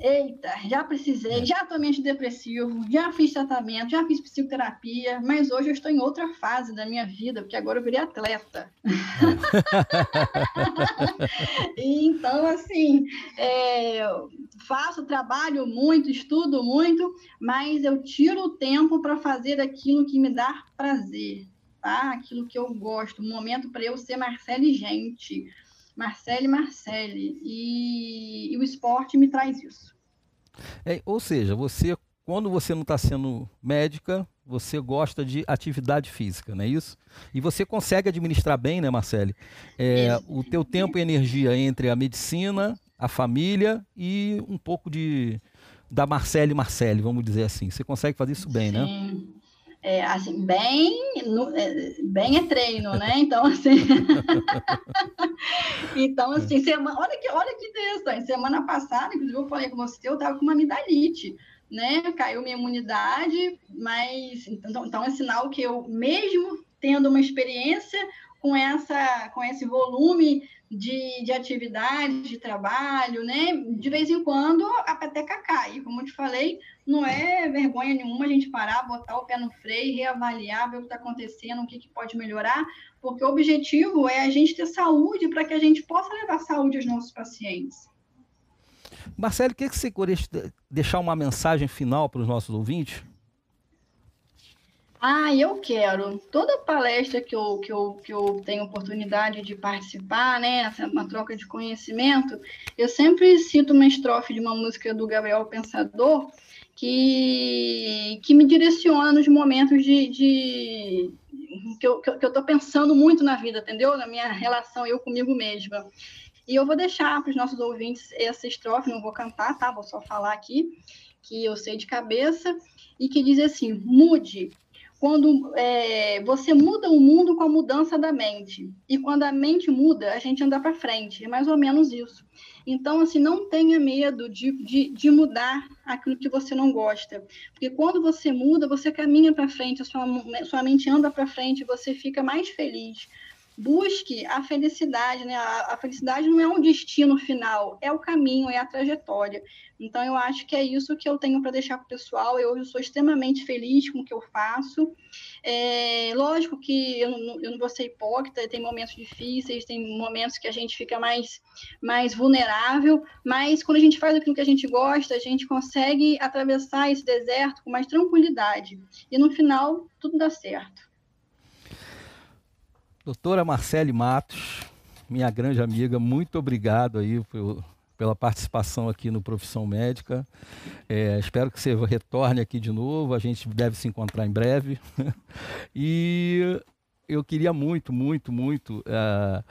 Eita, já precisei, é. já tomei antidepressivo, já fiz tratamento, já fiz psicoterapia, mas hoje eu estou em outra fase da minha vida, porque agora eu virei atleta. [laughs] então, assim, é, faço, trabalho muito, estudo muito, mas eu tiro o tempo para fazer aquilo que me dá prazer, tá? Aquilo que eu gosto, um momento para eu ser Marcele gente Marcele Marcele. E, e, o esporte me traz isso. É, ou seja, você, quando você não está sendo médica, você gosta de atividade física, não é isso? E você consegue administrar bem, né, Marcele? É, o teu tempo e energia entre a medicina, a família e um pouco de da Marcele Marcele, vamos dizer assim. Você consegue fazer isso bem, né? Sim. né? É, assim, bem, no, é, bem é treino, né? Então, assim, [laughs] então, assim, semana, olha que, olha que interessante, semana passada, inclusive eu falei com você, eu estava com uma amidalite, né? Caiu minha imunidade, mas, então, então é sinal que eu, mesmo tendo uma experiência com essa, com esse volume de, de atividade, de trabalho, né? De vez em quando a peteca cai. Como eu te falei, não é vergonha nenhuma a gente parar, botar o pé no freio, reavaliar, ver o que está acontecendo, o que, que pode melhorar, porque o objetivo é a gente ter saúde para que a gente possa levar saúde aos nossos pacientes. Marcelo, quer que você deixar uma mensagem final para os nossos ouvintes? Ah, eu quero. Toda palestra que eu, que eu, que eu tenho oportunidade de participar, né, uma troca de conhecimento, eu sempre cito uma estrofe de uma música do Gabriel Pensador que, que me direciona nos momentos de, de que eu estou pensando muito na vida, entendeu? Na minha relação eu comigo mesma. E eu vou deixar para os nossos ouvintes essa estrofe, não vou cantar, tá? Vou só falar aqui, que eu sei de cabeça, e que diz assim: mude, quando é, você muda o mundo com a mudança da mente. E quando a mente muda, a gente anda para frente. É mais ou menos isso. Então, assim, não tenha medo de, de, de mudar aquilo que você não gosta. Porque quando você muda, você caminha para frente, a sua, sua mente anda para frente, você fica mais feliz busque a felicidade, né? A, felicidade não é um destino final, é o caminho, é a trajetória. Então, eu acho que é isso que eu tenho para deixar para o pessoal. Eu, eu, sou extremamente feliz com o que eu faço. É, lógico que eu não, eu não vou ser hipócrita, tem momentos difíceis, tem momentos que a gente fica mais, mais vulnerável, mas quando a gente faz aquilo que a gente gosta, a gente consegue atravessar esse deserto com mais tranquilidade. E no final, tudo dá certo. Doutora Marcele Matos, minha grande amiga, muito obrigado aí por, pela participação aqui no Profissão Médica. É, espero que você retorne aqui de novo, a gente deve se encontrar em breve. [laughs] e eu queria muito, muito, muito uh,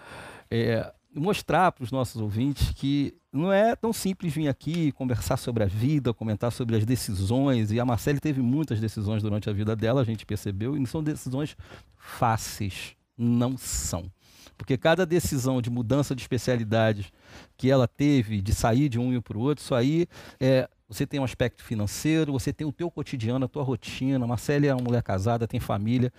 é, mostrar para os nossos ouvintes que não é tão simples vir aqui conversar sobre a vida, comentar sobre as decisões. E a Marcele teve muitas decisões durante a vida dela, a gente percebeu, e não são decisões fáceis. Não são. Porque cada decisão de mudança de especialidade que ela teve, de sair de um e para o outro, isso aí é, você tem um aspecto financeiro, você tem o teu cotidiano, a tua rotina. A Marcele é uma mulher casada, tem família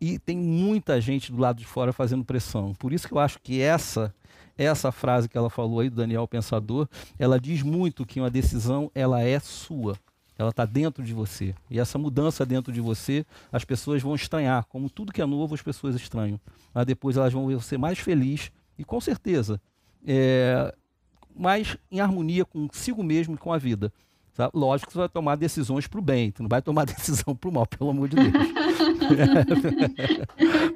e tem muita gente do lado de fora fazendo pressão. Por isso que eu acho que essa essa frase que ela falou aí do Daniel Pensador, ela diz muito que uma decisão ela é sua. Ela está dentro de você. E essa mudança dentro de você, as pessoas vão estranhar. Como tudo que é novo, as pessoas estranham. Mas depois elas vão você mais feliz e, com certeza, é, mais em harmonia consigo mesmo e com a vida. Tá? Lógico que você vai tomar decisões para o bem, tu não vai tomar [laughs] decisão para o mal, pelo amor de Deus. [laughs]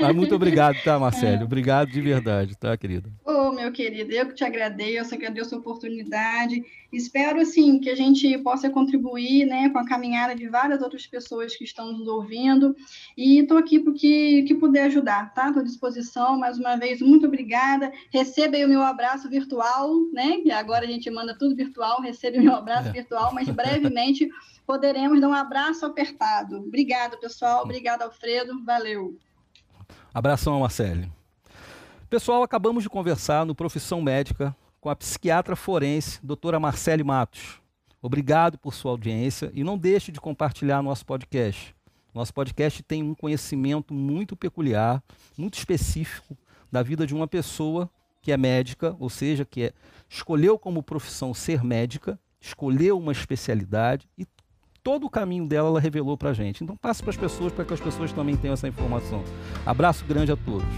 Mas muito [laughs] obrigado, tá, Marcelo? Obrigado de verdade, tá, querida? Ô, oh, meu querido, eu que te agradeço, agradeço a oportunidade. Espero, assim, que a gente possa contribuir, né, com a caminhada de várias outras pessoas que estão nos ouvindo. E estou aqui porque que puder ajudar, tá? Estou à disposição. Mais uma vez, muito obrigada. Receba aí o meu abraço virtual, né? Que agora a gente manda tudo virtual. Receba o meu abraço é. virtual, mas brevemente poderemos dar um abraço apertado. Obrigada, pessoal. Obrigada, Alfredo. Valeu. Abração, Marcele. Pessoal, acabamos de conversar no Profissão Médica com a psiquiatra forense, doutora Marcele Matos. Obrigado por sua audiência e não deixe de compartilhar nosso podcast. Nosso podcast tem um conhecimento muito peculiar, muito específico da vida de uma pessoa que é médica, ou seja, que é, escolheu como profissão ser médica escolheu uma especialidade e todo o caminho dela ela revelou para a gente. Então passe para as pessoas para que as pessoas também tenham essa informação. Abraço grande a todos.